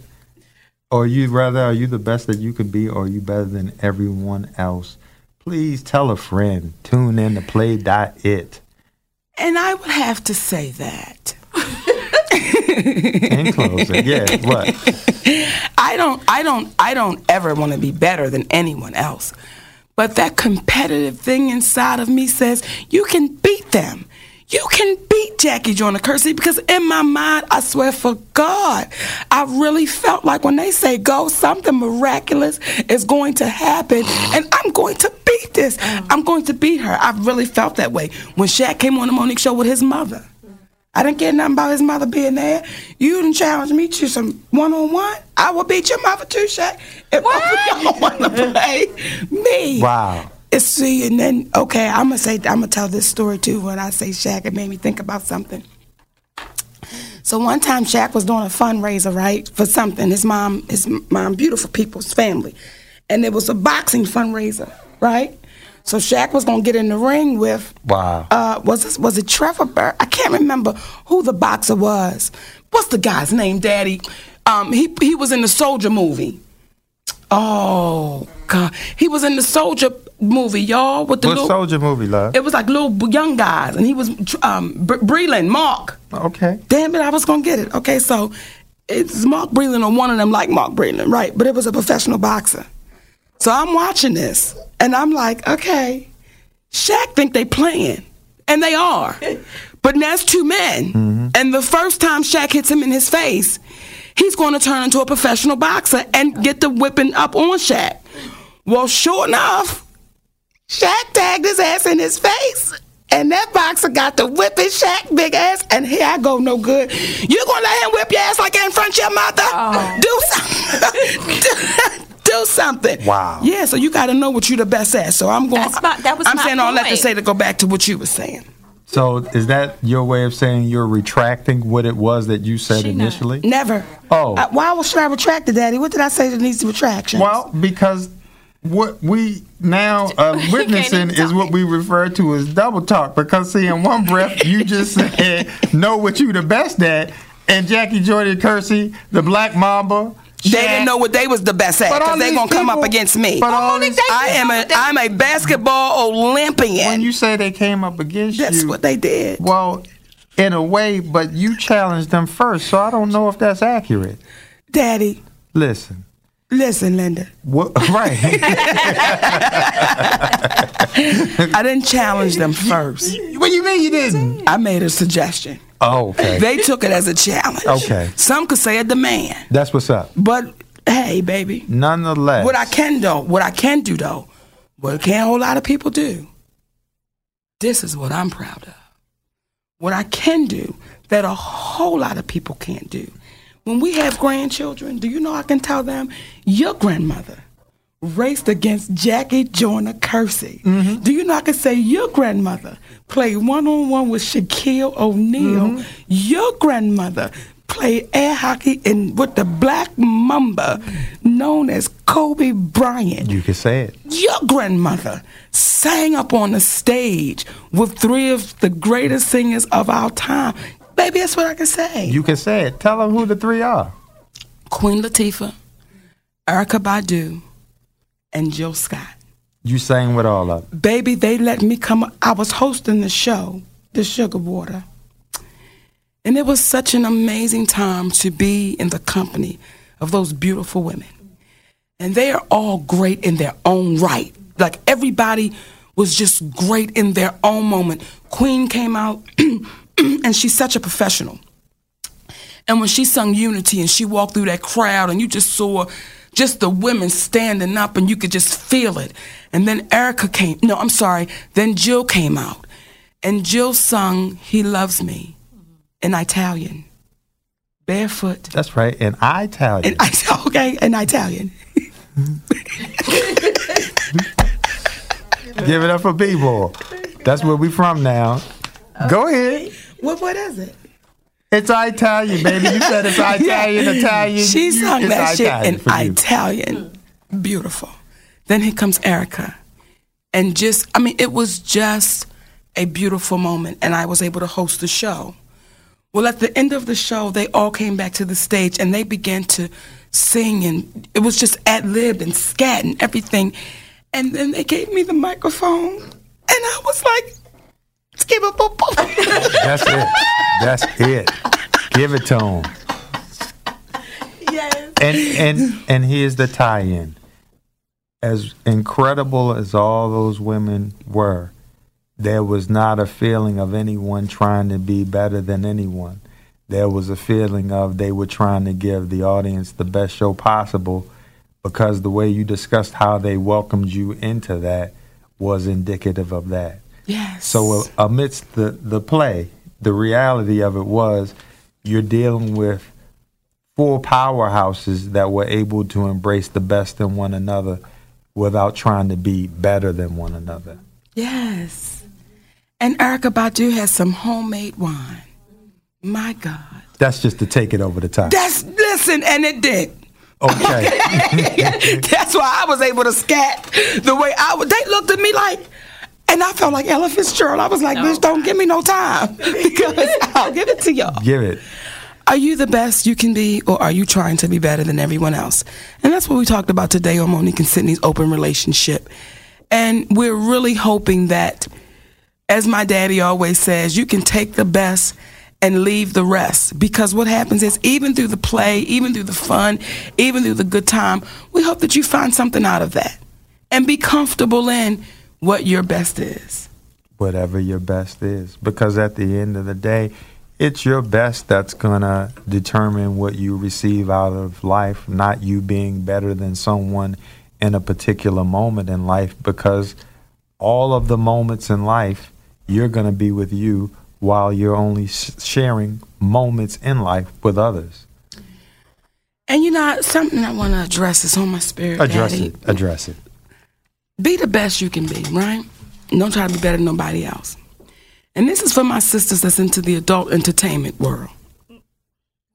Speaker 2: Or you rather are you the best that you could be or are you better than everyone else? Please tell a friend. Tune in to play dot it.
Speaker 1: And I would have to say that. [laughs]
Speaker 2: In closing. yeah, what?
Speaker 1: I don't I don't I don't ever want to be better than anyone else. But that competitive thing inside of me says you can beat them. You can beat Jackie Joyner Kersee because in my mind, I swear for God, I really felt like when they say go, something miraculous is going to happen and I'm going to beat this. Mm. I'm going to beat her. I really felt that way when Shaq came on the Monique show with his mother. I didn't care nothing about his mother being there. You didn't challenge me to some one on one. I will beat your mother too, Shaq. If both of y'all want to play [laughs] me.
Speaker 2: Wow.
Speaker 1: It's see, and then okay, I'm gonna say I'm gonna tell this story too. When I say Shaq, it made me think about something. So one time Shaq was doing a fundraiser, right, for something. His mom, his mom, beautiful people's family, and it was a boxing fundraiser, right? So Shaq was gonna get in the ring with
Speaker 2: Wow.
Speaker 1: uh, was this, was it Trevor Burr? I can't remember who the boxer was. What's the guy's name, Daddy? Um, he he was in the Soldier movie. Oh God, he was in the Soldier movie, y'all. With the
Speaker 2: What
Speaker 1: little,
Speaker 2: soldier movie, love?
Speaker 1: it was like little young guys, and he was um, Bre- Breland, Mark.
Speaker 2: Okay.
Speaker 1: Damn it, I was gonna get it. Okay, so it's Mark Breland or one of them like Mark Breland, right? But it was a professional boxer. So I'm watching this and I'm like, okay, Shaq think they playing. And they are. [laughs] But that's two men. And the first time Shaq hits him in his face, he's going to turn into a professional boxer and get the whipping up on Shaq. Well, sure enough, Shaq tagged his ass in his face. And that boxer got the whipping Shaq big ass, and here I go, no good. You gonna let him whip your ass like that in front of your mother? Do something. [laughs] Do something.
Speaker 2: Wow.
Speaker 1: Yeah, so you got to know what you're the best at. So I'm going.
Speaker 4: That's my- that was
Speaker 1: I'm
Speaker 4: my
Speaker 1: saying all that to
Speaker 4: point.
Speaker 1: say to go back to what you were saying.
Speaker 2: So is that your way of saying you're retracting what it was that you said
Speaker 4: She not.
Speaker 2: initially?
Speaker 1: Never.
Speaker 2: Oh.
Speaker 1: Uh, why should I retract it, Daddy? What did I say that needs to retraction?
Speaker 2: Well, because what we now [laughs] uh, are witnessing is what we refer to as double talk. Because see, in one breath you just [laughs] said know what you the best at, and Jackie Jordan Kersee, the Black Mamba.
Speaker 1: they didn't know what they was the best at because they
Speaker 2: these
Speaker 1: gonna come up against me.
Speaker 2: But all these,
Speaker 1: I am a I'm a basketball Olympian.
Speaker 2: when you say they came up against
Speaker 1: That's
Speaker 2: you,
Speaker 1: what they did.
Speaker 2: well, in a way, but you challenged them first, so I don't know if that's accurate.
Speaker 1: Daddy,
Speaker 2: Listen,
Speaker 1: listen, Linda.
Speaker 2: what, [laughs] right? [laughs]
Speaker 1: I didn't challenge them first.
Speaker 2: what do you mean you didn't?
Speaker 1: I made a suggestion.
Speaker 2: Oh, okay.
Speaker 1: They took it as a challenge.
Speaker 2: Okay.
Speaker 1: Some could say a demand.
Speaker 2: That's what's up.
Speaker 1: But hey, baby,
Speaker 2: Nonetheless,
Speaker 1: what I can do, what I can do though, what can't a whole lot of people do. This is what I'm proud of. What I can do that a whole lot of people can't do. When we have grandchildren, do you know I can tell them your grandmother raced against Jackie Joyner Kersee? Mm-hmm. Do you know I can say your grandmother played one on one with Shaquille O'Neal? Mm-hmm. Your grandmother played air hockey in with the Black Mamba, known as Kobe Bryant.
Speaker 2: you can say it.
Speaker 1: Your grandmother sang up on the stage with three of the greatest singers of our time. Baby, that's what I can say.
Speaker 2: You can say it. Tell them who the three are.
Speaker 1: Queen Latifah, Erykah Badu, and Jill Scott.
Speaker 2: You sang with all of them.
Speaker 1: Baby, they let me come. I was hosting the show, The Sugar Water. And it was such an amazing time to be in the company of those beautiful women. And they are all great in their own right. Like everybody was just great in their own moment. Queen came out, [clears throat] [clears throat] and she's such a professional. And when she sung Unity and she walked through that crowd and you just saw just the women standing up and you could just feel it. And then Erykah came, no, I'm sorry, then Jill came out. And Jill sung He Loves Me in Italian, barefoot.
Speaker 2: That's right. And Italian.
Speaker 1: In, [laughs] okay, in Italian.
Speaker 2: Give it up for B-Boy. That's where we from now. Go ahead.
Speaker 1: What, what is it?
Speaker 2: It's Italian, baby. You said it's [laughs] Italian, Italian.
Speaker 1: She sung
Speaker 2: it's
Speaker 1: that shit in. Italian. Beautiful. Then here comes Erykah. And just, I mean, it was just a beautiful moment. And I was able to host the show. Well, at the end of the show, they all came back to the stage and they began to sing. And it was just ad lib and scat and everything. And then they gave me the microphone. And I was like, skip a boop boop.
Speaker 2: That's it. That's it. Give it to him.
Speaker 1: yes.
Speaker 2: And and and here's the tie-in. As incredible as all those women were, there was not a feeling of anyone trying to be better than anyone. There was a feeling of they were trying to give the audience the best show possible because the way you discussed how they welcomed you into that was indicative of that.
Speaker 1: Yes.
Speaker 2: So uh, amidst the, the play, the reality of it was you're dealing with four powerhouses that were able to embrace the best in one another without trying to be better than one another.
Speaker 1: Yes. And Erykah Badu has some homemade wine. My God.
Speaker 2: That's just to take it over the top.
Speaker 1: That's, listen, and it did.
Speaker 2: Okay. [laughs]
Speaker 1: That's why I was able to scat the way I would. They looked at me like, and I felt like Ella Fitzgerald. I was like, bitch, don't give me no time [laughs] because I'll give it to y'all.
Speaker 2: Give it.
Speaker 1: Are you the best you can be, or are you trying to be better than everyone else? And that's what we talked about today on Monique and Sydney's open relationship. And we're really hoping that, as my daddy always says, you can take the best and leave the rest. Because what happens is, even through the play, even through the fun, even through the good time, we hope that you find something out of that and be comfortable in what your best is.
Speaker 2: Whatever your best is. Because at the end of the day, it's your best that's going to determine what you receive out of life, not you being better than someone in a particular moment in life. Because all of the moments in life, you're going to be with you while you're only sharing moments in life with others.
Speaker 1: And you know, something I want to address is on my spirit.
Speaker 2: Address
Speaker 1: Daddy.
Speaker 2: it. Address it.
Speaker 1: Be the best you can be, right? Don't try to be better than nobody else. And this is for my sisters that's into the adult entertainment world.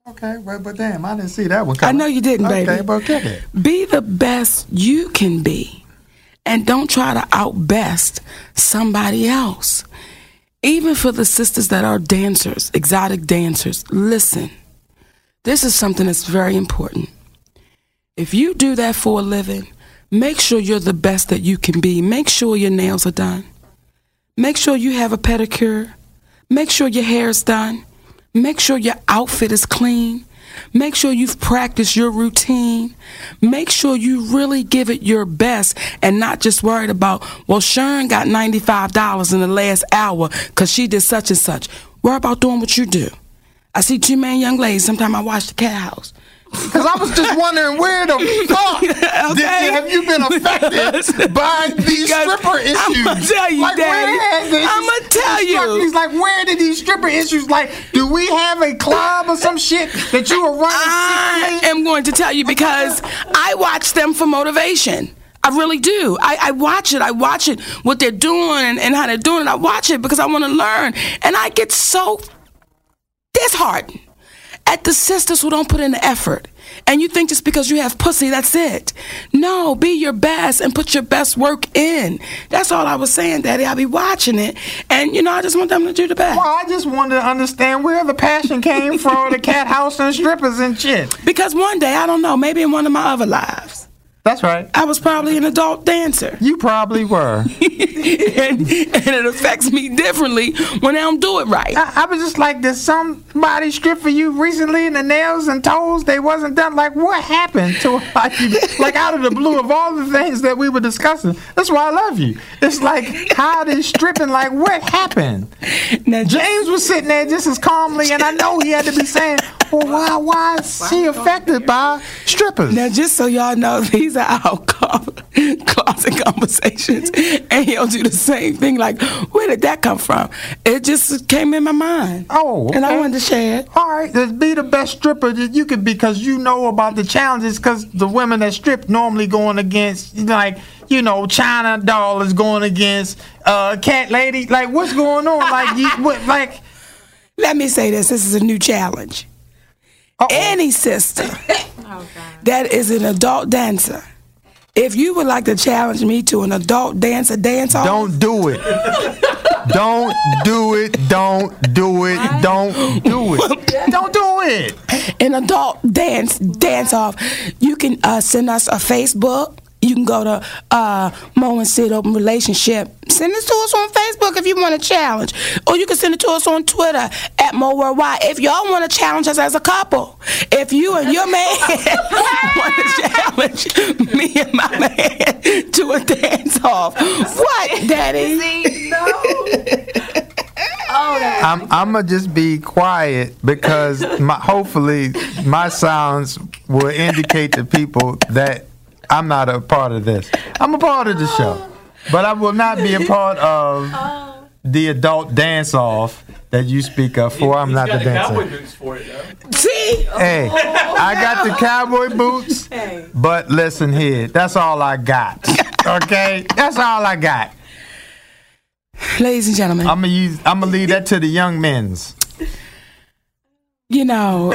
Speaker 2: Okay, but, but damn, I didn't see that one coming.
Speaker 1: I know you didn't, baby.
Speaker 2: Okay, but it.
Speaker 1: Be the best you can be. And don't try to outbest somebody else. Even for the sisters that are dancers, exotic dancers, listen. This is something that's very important. If you do that for a living, make sure you're the best that you can be. Make sure your nails are done. Make sure you have a pedicure. Make sure your hair is done. Make sure your outfit is clean. Make sure you've practiced your routine. Make sure you really give it your best and not just worried about, well, Sharon got $95 in the last hour because she did such and such. Worry about doing what you do. I see two man young ladies. Sometimes I watch the cat house.
Speaker 2: Because I was just wondering where the fuck [laughs] did,
Speaker 1: Okay.
Speaker 2: have you been affected [laughs] by these
Speaker 1: Because
Speaker 2: stripper issues?
Speaker 1: I'ma tell you,
Speaker 2: like,
Speaker 1: Daddy.
Speaker 2: this-
Speaker 1: I'ma tell you.
Speaker 2: It's like, where did these stripper issues, like, do we have a club or some shit that you were running
Speaker 1: I am going to tell you because I watch them for motivation. I really do. I, I watch it. I watch it, what they're doing and, and how they're doing it. I watch it because I want to learn. And I get so disheartened at the sisters who don't put in the effort. And you think just because you have pussy, that's it. No, be your best and put your best work in. That's all I was saying, Daddy. I'll be watching it. And, you know, I just want them to do the best.
Speaker 2: Well, I just wanted to understand where the passion came from, the cat house and strippers and shit.
Speaker 1: Because one day, I don't know, maybe in one of my other lives,
Speaker 2: That's right.
Speaker 1: I was probably an adult dancer.
Speaker 2: You probably were. [laughs]
Speaker 1: and, and it affects me differently when I don't do it right.
Speaker 2: I, I was just like, did somebody strip for you recently in the nails and toes they wasn't done? Like, what happened to [laughs] like, you- like out of the blue of all the things that we were discussing? That's why I love you. It's like how this stripping, like what happened?
Speaker 1: Now,
Speaker 2: James was sitting there just as calmly, and I know he had to be saying, "Well, why, why is she affected by strippers?"
Speaker 1: Now, just so y'all know, [laughs] these are our co- closet conversations, and he'll do the same thing. Like, where did that come from? It just came in my mind.
Speaker 2: Oh,
Speaker 1: and I
Speaker 2: okay.
Speaker 1: wanted to share it.
Speaker 2: All right, let's be the best stripper that you could be because you know about the challenges. Because the women that strip normally going against, like, you know, China doll is going against uh, cat lady. Like, what's going on? Like, you, what, like,
Speaker 1: Let me say this: this is a new challenge. Any sister [laughs] that is an adult dancer, if you would like to challenge me to an adult dancer dance off,
Speaker 2: don't do it. don't do it. Don't do it. Don't do it. [laughs] Don't do it.
Speaker 1: an adult dance dance off, you can uh, send us a Facebook. You can go to uh, Mo and Sid Open Relationship. Send it to us on Facebook if you want a challenge. Or you can send it to us on Twitter at Mo Worldwide. If y'all want to challenge us as a couple. If you and your man [laughs] want to challenge me and my man to a dance off. What, Daddy? [laughs]
Speaker 2: I'm I'm gonna just be quiet because my, hopefully my sounds will indicate to people that I'm not a part of this. I'm a part of the show, but I will not be a part of the adult dance off that you speak of. For I'm
Speaker 5: He's
Speaker 2: not
Speaker 5: got
Speaker 2: the
Speaker 5: the cowboy
Speaker 2: dancer.
Speaker 5: boots for it though.
Speaker 1: See?
Speaker 2: Hey, I got the cowboy boots, but listen here, that's all I got. Okay, that's all I got.
Speaker 1: Ladies and gentlemen.
Speaker 2: I'm gonna use. I'm gonna leave that to the young men's.
Speaker 1: you know,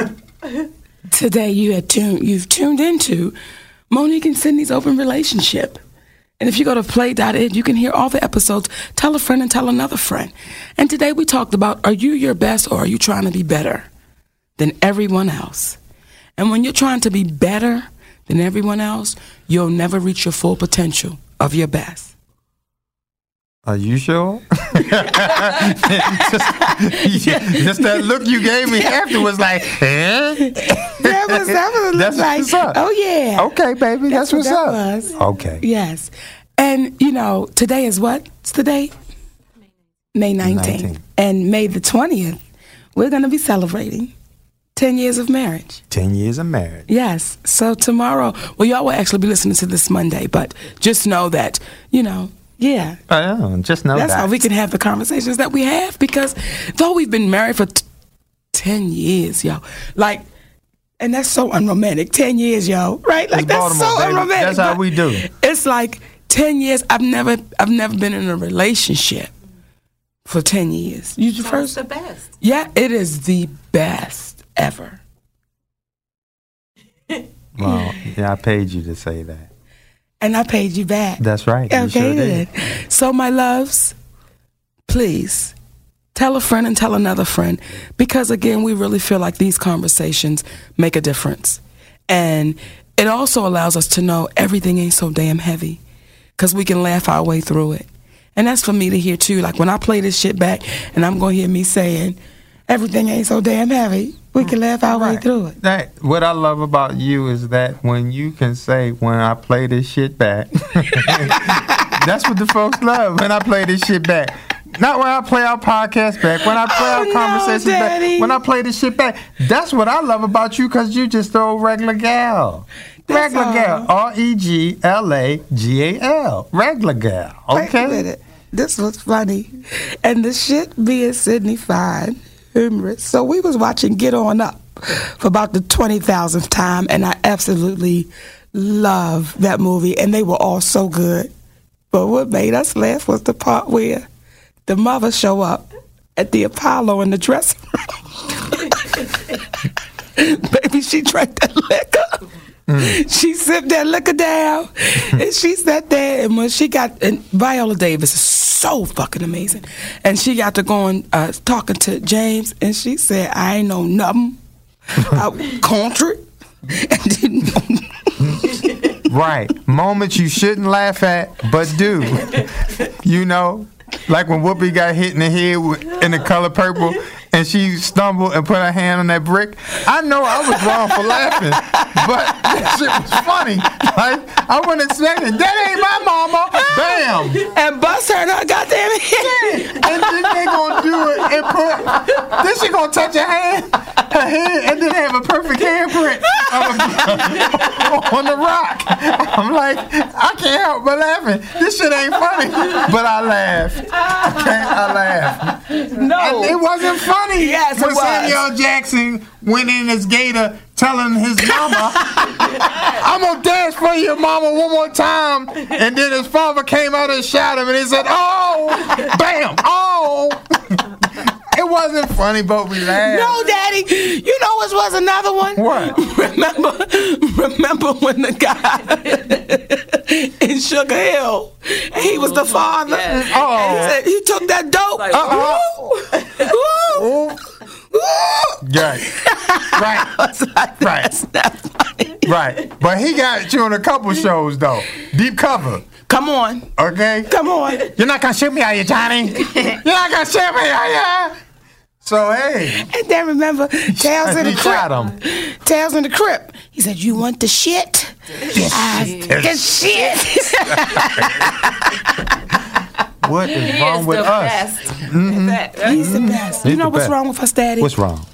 Speaker 1: today you had tuned, you've tuned into Monique and Sydney's open relationship. And if you go to play.it, you can hear all the episodes. Tell a friend and tell another friend. And today we talked about are you your best or are you trying to be better than everyone else? And when you're trying to be better than everyone else, you'll never reach your full potential of your best.
Speaker 2: Are you sure? [laughs] [laughs] just, just that look you gave me after was like, eh?
Speaker 1: That was that was a
Speaker 2: That's
Speaker 1: look like,
Speaker 2: what's up.
Speaker 1: oh yeah.
Speaker 2: Okay, baby, that's,
Speaker 1: That's
Speaker 2: what's
Speaker 1: what
Speaker 2: up.
Speaker 1: that was.
Speaker 2: Okay.
Speaker 1: Yes. And, you know, today is what? It's the date? May 19th.
Speaker 2: 19th.
Speaker 1: And May the 20th, we're going to be celebrating 10 years of marriage.
Speaker 2: 10 years of marriage.
Speaker 1: Yes. So tomorrow, well, y'all will actually be listening to this Monday, but just know that, you know, yeah,
Speaker 2: Oh, just know
Speaker 1: that's
Speaker 2: that.
Speaker 1: how we can have the conversations that we have because though we've been married for t- 10 years, yo, like, and that's so unromantic. 10 years, yo, right? Like,
Speaker 2: It's
Speaker 1: that's
Speaker 2: Baltimore,
Speaker 1: so
Speaker 2: baby.
Speaker 1: unromantic.
Speaker 2: That's how we do.
Speaker 1: It's like 10 years. I've never, I've never been in a relationship for 10 years. You the first?
Speaker 4: the best.
Speaker 1: Yeah, it is the best ever.
Speaker 2: Well, yeah, I paid you to say that.
Speaker 1: And I paid you back.
Speaker 2: That's right.
Speaker 1: Okay,
Speaker 2: sure.
Speaker 1: So, my loves, please tell a friend and tell another friend because, again, we really feel like these conversations make a difference. And it also allows us to know everything ain't so damn heavy because we can laugh our way through it. And that's for me to hear too. Like when I play this shit back and I'm going to hear me saying, everything ain't so damn heavy, we can laugh our way through it.
Speaker 2: That what I love about you is that when you can say when I play this shit back, [laughs] that's what the folks love. When I play this shit back, not when I play our podcast back. When I play
Speaker 1: Oh,
Speaker 2: our
Speaker 1: no,
Speaker 2: conversations
Speaker 1: Daddy.
Speaker 2: back. When I play this shit back, that's what I love about you because you just throw regular gal.
Speaker 1: That's
Speaker 2: Regular
Speaker 1: all.
Speaker 2: gal. R E G L A G A L. Regular gal.
Speaker 1: Wait a
Speaker 2: Okay.
Speaker 1: minute. This was funny. And the shit being Sydney fine, humorous. So we was watching Get On Up for about the 20,000th time, and I absolutely love that movie, and they were all so good. But what made us laugh was the part where the mother show up at the Apollo in the dressing room. [laughs] Baby, she drank that liquor. She sipped that liquor down, [laughs] and she sat there. And when she got, and Viola Davis is so fucking amazing, and she got to going uh, talking to James, and she said, "I ain't know nothing [laughs] about country." [laughs] And didn't know
Speaker 2: Right. Moments you shouldn't laugh at, but do. You know, like when Whoopi got hit in the head with, in the color purple and she stumbled and put her hand on that brick. I know I was wrong for laughing, but that shit was funny. Like, I wasn't expecting, that ain't my mama. Bam.
Speaker 1: and bust her in her goddamn head.
Speaker 2: And then they gonna do it and put, then she gonna touch her hand, her head, and then have a perfect handprint a- [laughs] on the rock. I'm like, I can't help but laughing. This shit ain't funny, but I laughed. Okay, I laughed.
Speaker 1: No,
Speaker 2: And it wasn't funny.
Speaker 1: Yes, it
Speaker 2: when
Speaker 1: was.
Speaker 2: Samuel Jackson went in as Gator telling his mama, I'm gonna dance for your mama, one more time. And then his father came out and shot him and he said, Oh, bam, oh. It wasn't funny, but we laughed.
Speaker 1: No, Daddy. You know what was another one?
Speaker 2: What?
Speaker 1: Remember, remember when the guy in Sugar Hill, and he was the father.
Speaker 4: yes.
Speaker 1: And
Speaker 2: Oh.
Speaker 1: he said he took that dope.
Speaker 4: Like,
Speaker 1: uh-uh. Woo! Woo!
Speaker 2: Right. [laughs] Right.
Speaker 1: Like,
Speaker 2: Right.
Speaker 1: That's not funny.
Speaker 2: Right. But he got you on a couple shows though. Deep cover.
Speaker 1: Come on,
Speaker 2: Okay?
Speaker 1: come on.
Speaker 2: You're not gonna shoot me, are you, Johnny? [laughs] You're not gonna shoot me, are you? So hey.
Speaker 1: And then remember, [laughs] Tales in the
Speaker 2: He shot
Speaker 1: Crypt.
Speaker 2: him.
Speaker 1: Tales in the Crypt. He said, "You want the shit? I, the shit." [laughs]
Speaker 2: What is
Speaker 4: He
Speaker 2: wrong
Speaker 4: is
Speaker 2: with
Speaker 4: the
Speaker 2: us?
Speaker 4: best.
Speaker 2: Mm-hmm.
Speaker 4: That-
Speaker 1: He's the best.
Speaker 2: He's
Speaker 1: you know what's
Speaker 2: best.
Speaker 1: wrong with us, Daddy?
Speaker 2: What's wrong?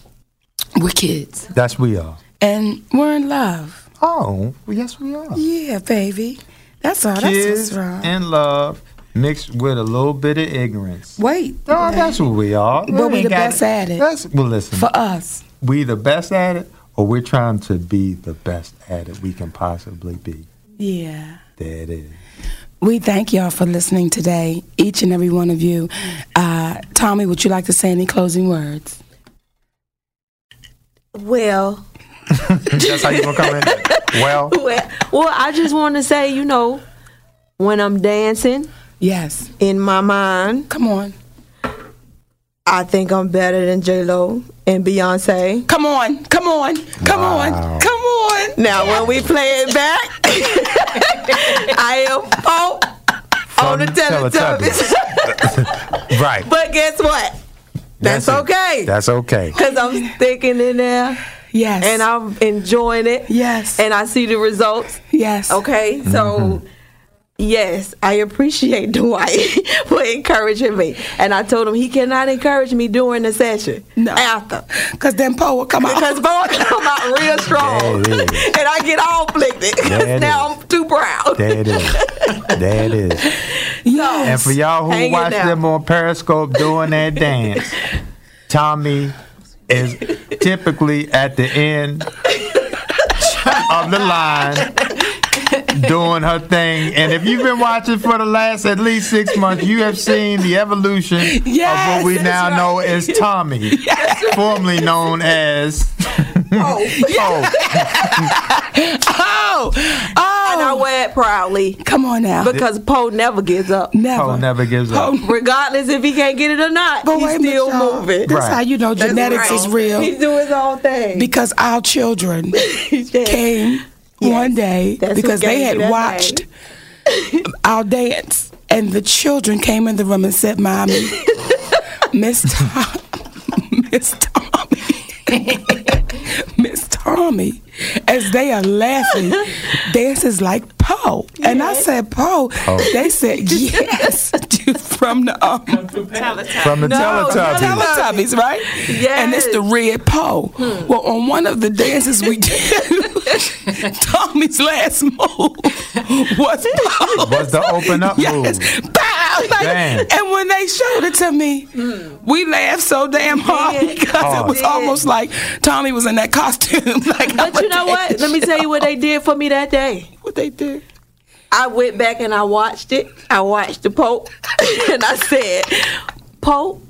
Speaker 1: We're kids,
Speaker 2: That's we are.
Speaker 1: and we're in love.
Speaker 2: Oh, well, yes we are.
Speaker 1: Yeah, baby. That's all. That's
Speaker 2: Kids
Speaker 1: what's wrong.
Speaker 2: and love mixed with a little bit of ignorance.
Speaker 1: Wait.
Speaker 2: No, that's what we are.
Speaker 1: But we
Speaker 2: ain't
Speaker 1: the
Speaker 2: got
Speaker 1: best at it.
Speaker 2: That's, well, listen.
Speaker 1: for us.
Speaker 2: we the best at it, or we're trying to be the best at it we can possibly be.
Speaker 1: Yeah.
Speaker 2: There it is.
Speaker 1: We thank y'all for listening today, each and every one of you. Uh, Tommy, would you like to say any closing words?
Speaker 5: Well, [laughs]
Speaker 2: That's how you gonna come in. [laughs] Well,
Speaker 5: well, well, I just want to say, you know, when I'm dancing
Speaker 1: Yes.
Speaker 5: in my mind,
Speaker 1: Come on.
Speaker 5: I think I'm better than J Lo and Beyonce.
Speaker 1: Come on. Come on. Come on. Come on.
Speaker 5: Now, when we play it back, [laughs] I am Pope on the
Speaker 2: From
Speaker 5: Teletubbies. [laughs]
Speaker 2: Right.
Speaker 5: But guess what? That's,
Speaker 2: it.
Speaker 5: okay.
Speaker 2: That's okay.
Speaker 5: Because I'm sticking in there
Speaker 1: Yes.
Speaker 5: and I'm enjoying it.
Speaker 1: Yes.
Speaker 5: And I see the results.
Speaker 1: yes.
Speaker 5: Okay. So,
Speaker 2: Mm-hmm.
Speaker 5: Yes, I appreciate [laughs] Dwight for encouraging me. And I told him he cannot encourage me during the session.
Speaker 1: No.
Speaker 5: After.
Speaker 1: Because then Po will come out.
Speaker 5: Because boy come out real [laughs] strong.
Speaker 2: There it is.
Speaker 5: and I get all afflicted. Because [laughs] now
Speaker 2: is.
Speaker 5: I'm too proud.
Speaker 2: There it is. There it is.
Speaker 1: yes.
Speaker 2: And for y'all who
Speaker 5: Hang
Speaker 2: watch them on Periscope doing that dance, Tommy is typically at the end of the line doing her thing. And if you've been watching for the last at least six months, you have seen the evolution of what we now
Speaker 1: right.
Speaker 2: know as Tommy, [laughs] formerly known as [laughs]
Speaker 5: oh. [laughs]
Speaker 1: Oh. oh. Oh. Oh.
Speaker 5: And I wear it proudly.
Speaker 1: Come on now.
Speaker 5: Because Po never gives up.
Speaker 1: never.
Speaker 2: Po never gives up.
Speaker 1: Po-
Speaker 5: Regardless if he can't get it or not,
Speaker 1: But
Speaker 5: he's
Speaker 1: wait minute,
Speaker 5: still moving.
Speaker 1: That's
Speaker 2: Right.
Speaker 1: how you know genetics
Speaker 5: right.
Speaker 1: is real.
Speaker 5: He's doing his own thing.
Speaker 1: because our children
Speaker 5: Yeah.
Speaker 1: Came one day because they had watched [laughs] our dance, and the children came in the room and said, "Mommy, [laughs] Miss Tom, [laughs] Miss Tommy, Miss Tommy," as they are laughing, [laughs] dances like Po, and I said, "Po." They said, "Yes," [laughs] [laughs] from the um,
Speaker 2: From the
Speaker 5: No,
Speaker 2: Teletubbies.
Speaker 1: Teletubbies, right?
Speaker 5: Yes.
Speaker 1: And it's the red pole. Well, on one of the dances we did, Tommy's last move was pole.
Speaker 2: Was the open up
Speaker 1: Yes.
Speaker 2: move.
Speaker 1: Bow! Like, and when they showed it to me, we laughed so damn hard
Speaker 5: did.
Speaker 1: because it was
Speaker 5: Did.
Speaker 1: almost like Tommy was in that costume. like,
Speaker 5: But you know [laughs] what? Let me tell you what they did for me that day.
Speaker 1: what they did.
Speaker 5: I went back and I watched it. I watched the Pope, [laughs] and I said, Pope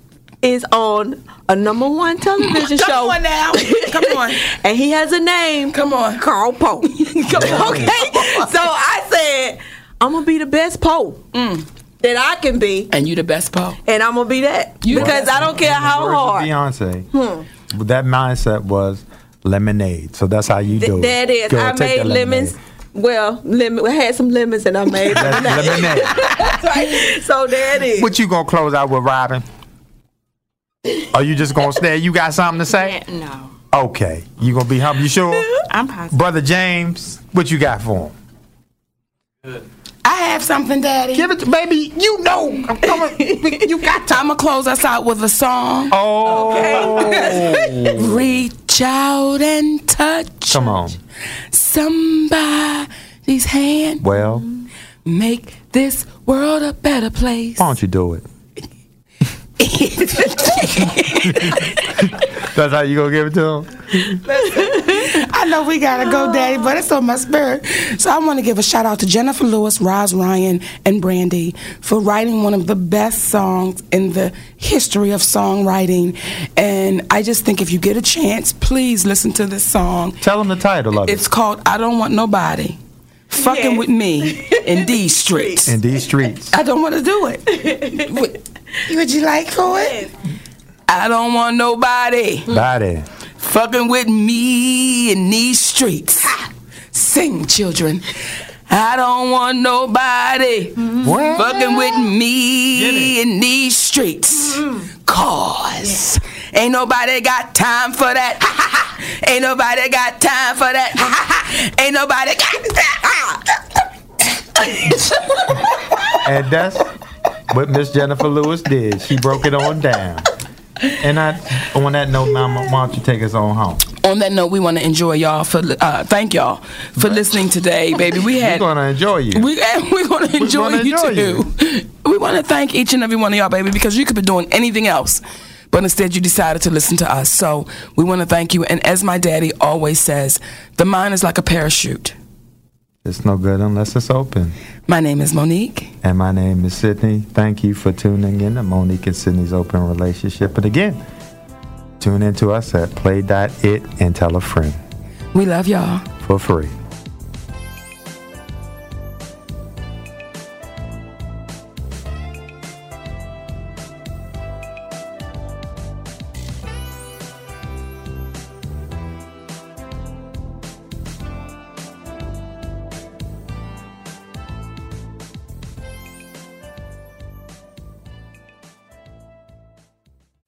Speaker 5: is on a number one television [laughs]
Speaker 1: Come
Speaker 5: show.
Speaker 1: on now. Come on.
Speaker 5: and he has a name.
Speaker 1: Come on.
Speaker 5: Carl Pope.
Speaker 1: Come on.
Speaker 5: okay. So I said, I'm gonna be the best Pope
Speaker 1: Mm.
Speaker 5: that I can be,
Speaker 1: And you the best Pope,
Speaker 5: and I'm gonna be that
Speaker 1: You
Speaker 5: because. I don't care how
Speaker 2: Words of
Speaker 5: hard.
Speaker 2: Beyonce.
Speaker 5: Hmm.
Speaker 2: That mindset was lemonade. So that's how you do
Speaker 5: Th-
Speaker 2: it.
Speaker 5: that is.
Speaker 2: Go
Speaker 5: I made lemons.
Speaker 2: lemonade.
Speaker 5: Well, lemon. I had some lemons and I made
Speaker 2: That's
Speaker 5: lemonade. [laughs]
Speaker 2: lemonade.
Speaker 5: That's right. So there it is.
Speaker 2: What you gonna close out with, Robin? Are you just gonna stay? You got something to say?
Speaker 4: No,
Speaker 2: Okay. You gonna be humble? You sure? [laughs]
Speaker 4: I'm positive.
Speaker 2: Brother James, what you got for him?
Speaker 1: I have something, Daddy.
Speaker 2: Give it to baby. You know. I'm coming. [laughs] You got time.
Speaker 1: I'm gonna close us out with a song.
Speaker 2: Oh.
Speaker 1: Reach out and touch
Speaker 2: Come on.
Speaker 1: somebody's hand.
Speaker 2: Well,
Speaker 1: Make this world a better place.
Speaker 2: why don't you do it? [laughs] [laughs] That's how you gonna give it to him? [laughs]
Speaker 1: I know we gotta go, Daddy, but it's on my spirit. So I want to give a shout out to Jennifer Lewis, Roz Ryan, and Brandy for writing one of the best songs in the history of songwriting. And I just think if you get a chance, please listen to this song.
Speaker 2: Tell them the title of it.
Speaker 1: It's called "I Don't Want Nobody." Fucking
Speaker 5: Yes.
Speaker 1: with me in these streets.
Speaker 2: In these streets.
Speaker 1: I don't want to do it. [laughs] would, would you like for it? I don't want nobody
Speaker 2: Body.
Speaker 1: Fucking with me in these streets. Sing, children. I don't want nobody
Speaker 2: What?
Speaker 1: fucking with me in these streets. Cause ain't nobody got time for that. ain't nobody got time for that. ain't nobody got that.
Speaker 2: And that's what Miss Jennifer Lewis did. She broke it on down. [laughs] And I, on that note, Mama, why don't you take us on home?
Speaker 1: On that note, we want to enjoy y'all for uh, thank y'all for listening today, baby. We [laughs]
Speaker 2: We're gonna enjoy you.
Speaker 1: We [laughs] we're gonna enjoy,
Speaker 2: gonna
Speaker 1: you
Speaker 2: enjoy
Speaker 1: too. We want to thank each and every one of y'all, baby, because you could be doing anything else, but instead you decided to listen to us. So we want to thank you. And as my daddy always says, the mind is like a parachute.
Speaker 2: It's no good unless it's open.
Speaker 1: My name is Monique.
Speaker 2: And my name is Sydney. Thank you for tuning in to Monique and Sydney's Open Relationship. And again, tune in to us at play.it and tell a friend
Speaker 1: We love y'all.
Speaker 2: for free.